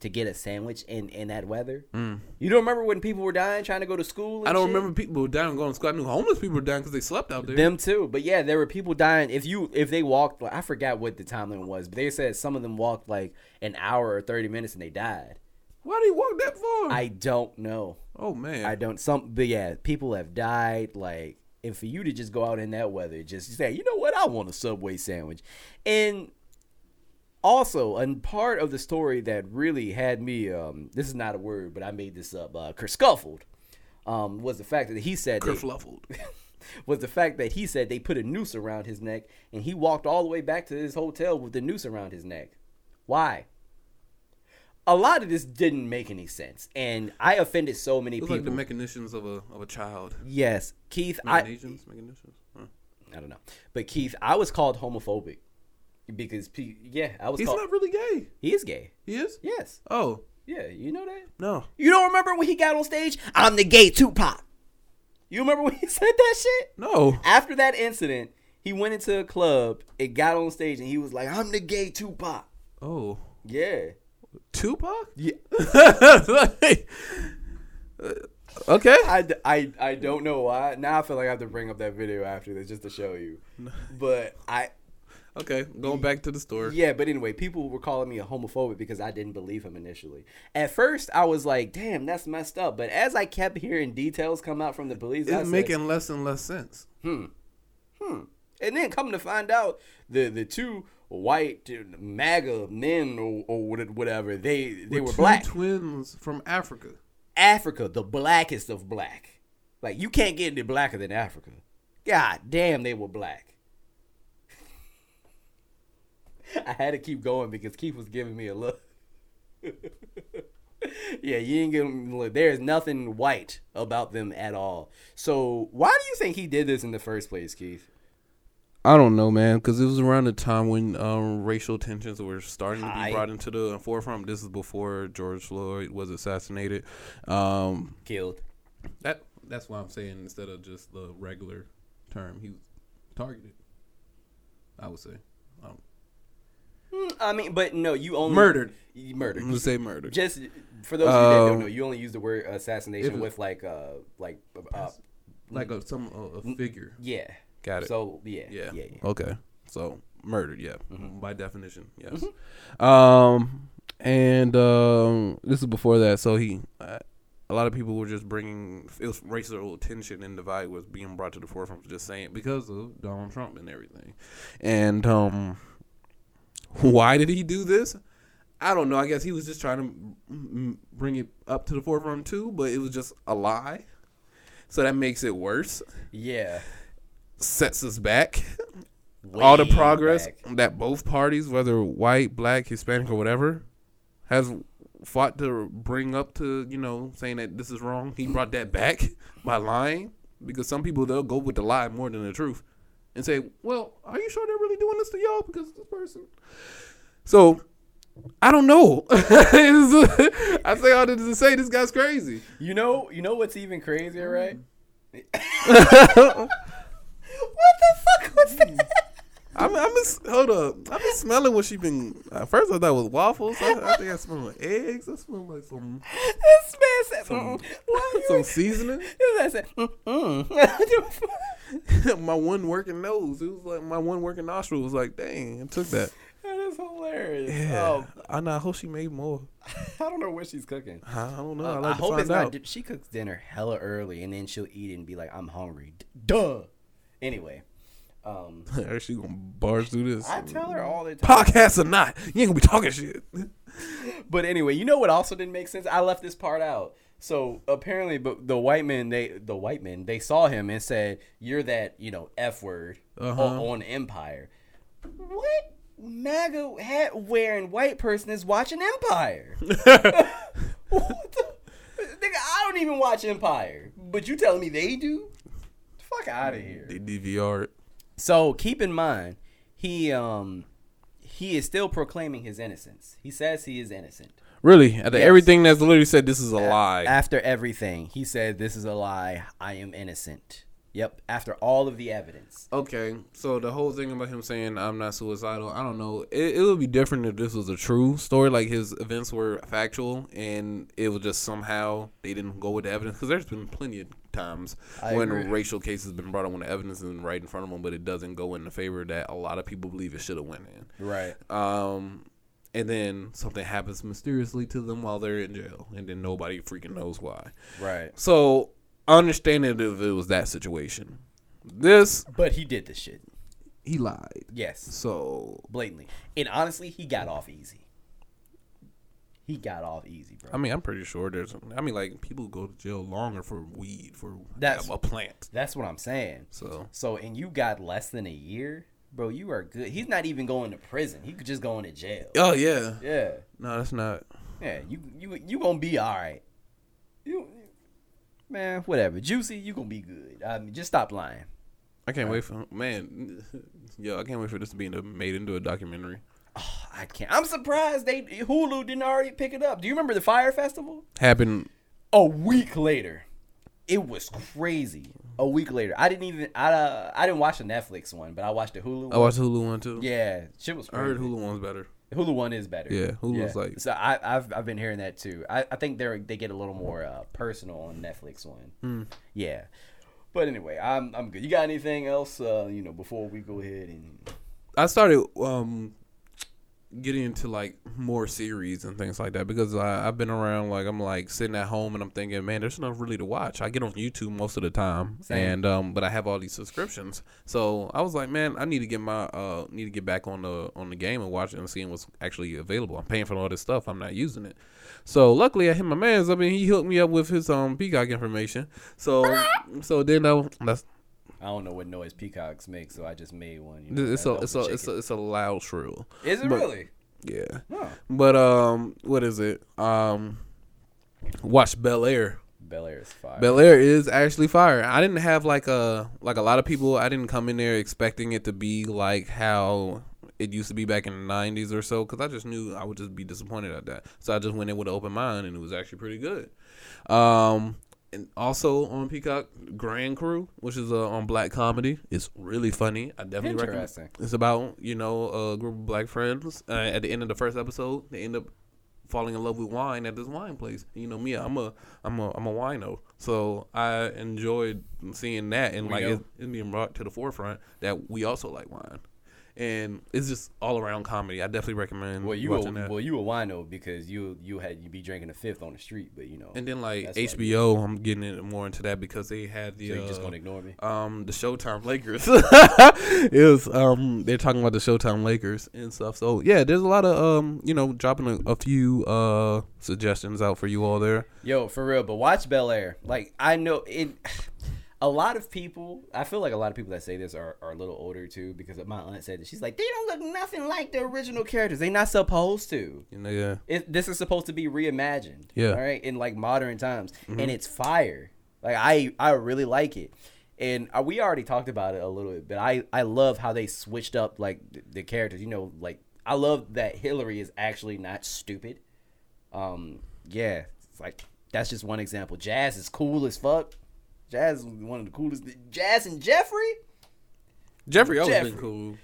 to get a sandwich in in that weather. You don't remember when people were dying trying to go to school? Mm. I don't shit? remember people down going to school. I knew homeless people were down because they slept out there. them too. But yeah, there were people dying. If you if they walked, like, I forgot what the timeline was, but they said some of them walked like an hour or thirty minutes and they died. Why do you walk that far? I don't know. oh man, I don't. Some, but yeah, people have died. Like, and for you to just go out in that weather, just say, you know what, I want a Subway sandwich, and also, a part of the story that really had me, um, this is not a word, but I made this up, uh, kerscuffled, um, was the fact that he said they, kerfluffled. was the fact that he said they put a noose around his neck, and he walked all the way back to his hotel with the noose around his neck. Why? A lot of this didn't make any sense, and I offended so many people. like the mechanicians of a of a child. Yes, Keith. I. Huh. I don't know, but Keith, I was called homophobic because yeah, I was He's called. not really gay. he is gay. He is. Yes. Oh Yeah, you know that. no. You don't remember when he got on stage? I'm the gay Tupac. You remember when he said that shit? No. After that incident, he went into a club and got on stage and he was like, "I'm the gay Tupac." Oh. Yeah. Tupac? Yeah. Like, uh, okay. I don't know why. Now I feel like I have to bring up that video after this just to show you. But I Okay. Going back to the story. Yeah, but anyway, people were calling me a homophobic because I didn't believe him initially. At first, I was like, "Damn, that's messed up." But as I kept hearing details come out from the police, I It's said, making less and less sense. Hmm. Hmm. And then come to find out, the the two white MAGA men or, or whatever they they were Two black. twins from Africa. Africa, the blackest of black. Like you can't get any blacker than Africa. God damn, they were black. I had to keep going because Keith was giving me a look. yeah, you ain't giving me a look. There's nothing white about them at all. So why do you think he did this in the first place, Keith? I don't know, man, because it was around the time when um, racial tensions were starting to be brought into the forefront. This is before George Floyd was assassinated. Um, Killed. that that's why I'm saying instead of just the regular term, he was targeted. I would say I mean, but no, you only Murdered. You murdered. I'm gonna say murder. Just for those of you that don't Um, know, you only use the word assassination with like uh like uh, like a some a, a figure. yeah. Got it. So yeah, Yeah. yeah, yeah. Okay. So murdered, yeah. Mm-hmm. By definition, yes. Um, and um, this is before that. So he, uh, a lot of people were just bringing it was racial tension and divide was being brought to the forefront. Just saying because of Donald Trump and everything. And um, why did he do this? I don't know. I guess he was just trying to bring it up to the forefront too, but it was just a lie. So that makes it worse. Yeah. Sets us back all the progress back. that both parties, whether white, black, Hispanic, or whatever, has fought to bring up to you know saying that this is wrong. He brought that back by lying because some people they'll go with the lie more than the truth and say, "Well, are you sure they're really doing this to y'all because of this person?" So. I don't know. I say all this to say this guy's crazy. You know, you know what's even crazier, right? Mm. what the fuck was that? I'm, I'm just, hold up. I've been smelling what she been. At first, I thought it was waffles. I, I think I smell like eggs. I smell like some this man said, mm, you?" some seasoning. This man said, mm-mm. my one working nose. It was like my one working nostril was like, dang, it took that. that is hilarious. Yeah, Oh, I know. I hope she made more. I don't know what she's cooking. I don't know. Uh, I I like to hope it's out. not. She cooks dinner hella early, and then she'll eat it and be like, "I'm hungry." D- Duh. Anyway, um, she gonna barge through this. I tell her all the time. Podcast or not, you ain't gonna be talking shit. But anyway, you know what also didn't make sense? I left this part out. So apparently, but the white men, they the white men, they saw him and said, "You're that you know f word Uh-huh. on Empire." What MAGA hat wearing white person is watching Empire? what the? Nigga, I don't even watch Empire, but you telling me they do? Fuck out of here. They DVR it. So keep in mind, he um he is still proclaiming his innocence. He says he is innocent. Really, after Yes. everything that's literally said, this is a lie. After everything, he said, "This is a lie. I am innocent." Yep. After all of the evidence. Okay, so the whole thing about him saying I'm not suicidal, I don't know. It, it would be different if this was a true story, like his events were factual, and it was just somehow they didn't go with the evidence. Because there's been plenty of times I when agree. racial cases have been brought up when the evidence is right in front of them, but it doesn't go in the favor that a lot of people believe it should have went in. Right. Um, and then something happens mysteriously to them while they're in jail, and then nobody freaking knows why. Right. So I understand it if it was that situation. This But he did this shit. He lied. Yes. so Blatantly. And honestly, he got off easy. He got off easy, bro. I mean, I'm pretty sure there's. I mean, like people go to jail longer for weed for That's- a plant. That's what I'm saying. So So, and you got less than a year, bro. You are good. He's not even going to prison. He could just go into jail. oh yeah, Yeah, no, that's not. yeah. You you you gonna be all right. You, man, whatever. Juicy, you gonna be good. I mean, just stop lying. I can't uh, wait for man. Yo, I can't wait for this to be made into a documentary. Oh, I can't. I'm surprised they Hulu didn't already pick it up. Do you remember the Fyre Festival? Happened. A week later, it was crazy. A week later, I didn't even I uh, I didn't watch the Netflix one, but I watched the Hulu. I watched the Hulu one too. Yeah, shit was. I heard Hulu one's better. Hulu one is better. Yeah, Hulu's like- So I, I've I've been hearing that too. I, I think they they get a little more uh, personal on Netflix one. Hmm. Yeah, but anyway, I'm I'm good. You got anything else? Uh, you know, before we go ahead and I started um getting into like more series and things like that because I, I've been around like I'm like sitting at home and I'm thinking, man, there's nothing really to watch. I get on YouTube most of the time, Same. and um, but I have all these subscriptions, so I was like, man, I need to get my uh need to get back on the on the game and watch it and seeing what's actually available. I'm paying for all this stuff, I'm not using it. So luckily, I hit my man's. I mean, he hooked me up with his um Peacock information. So so then I, that's I don't know what noise peacocks make, so I just made one. You know, it's a it's a it's a it's a loud shrill. Is it but- really? Yeah. Huh. But um, what is it? Um, watch Bel Air. Bel Air is fire. Bel Air is actually fire. I didn't have like a like a lot of people. I didn't come in there expecting it to be like how it used to be back in the '90s or so, because I just knew I would just be disappointed at that. So I just went in with an open mind, and it was actually pretty good. Um, and also on Peacock, Grand Crew, which is uh, on Black Comedy, it's really funny. I definitely recommend. Interesting. It's about you know a group of black friends. Uh, at the end of the first episode, they end up falling in love with wine at this wine place. You know me, I'm a I'm a I'm a wino, so I enjoyed seeing that and We like it, it being brought to the forefront that we also like wine, and it's just all around comedy. I definitely recommend Well, you a, that. well you a wino because you you had you be drinking a fifth on the street, but you know. and then like That's why you- HBO, I'm getting it more into that because they had the so you uh, just gonna ignore me? um the Showtime Lakers. it was um they're talking about the Showtime Lakers and stuff. So yeah, there's a lot of um you know dropping a, a few uh suggestions out for you all there. Yo, for real, but watch Bel Air. Like I know it. A lot of people, I feel like a lot of people that say this are, are a little older too, because my aunt said that she's like, they don't look nothing like the original characters. They not supposed to. You know yeah. It, this is supposed to be reimagined. Yeah. All right, in like modern times, and it's fire. Like I, I really like it. And uh, we already talked about it a little bit, but I, I love how they switched up like the, the characters. You know, like I love that Hilary is actually not stupid. Um, yeah, it's like that's just one example. Jazz is cool as fuck. Jazz is one of the coolest. Jazz and Geoffrey. Geoffrey always Geoffrey. been cool.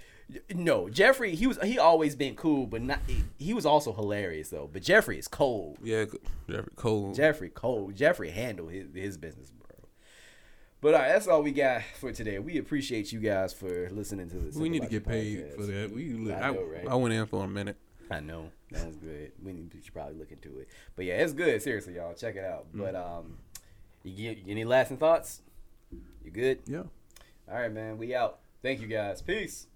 No, Geoffrey. He was he always been cool, but not. He, was also hilarious though. But Geoffrey is cold. Yeah, Geoffrey cold. Geoffrey cold. Geoffrey handled his his business, bro. But all right, that's all we got for today. We appreciate you guys for listening to this. we need to get paid for that. We I I, know, right? I went in for a minute. I know that was good. We, need, should probably look into it. But yeah, it's good. Seriously, y'all, check it out. But um, you get any lasting thoughts? You good? Yeah. All right, man. We out. Thank you guys. Peace.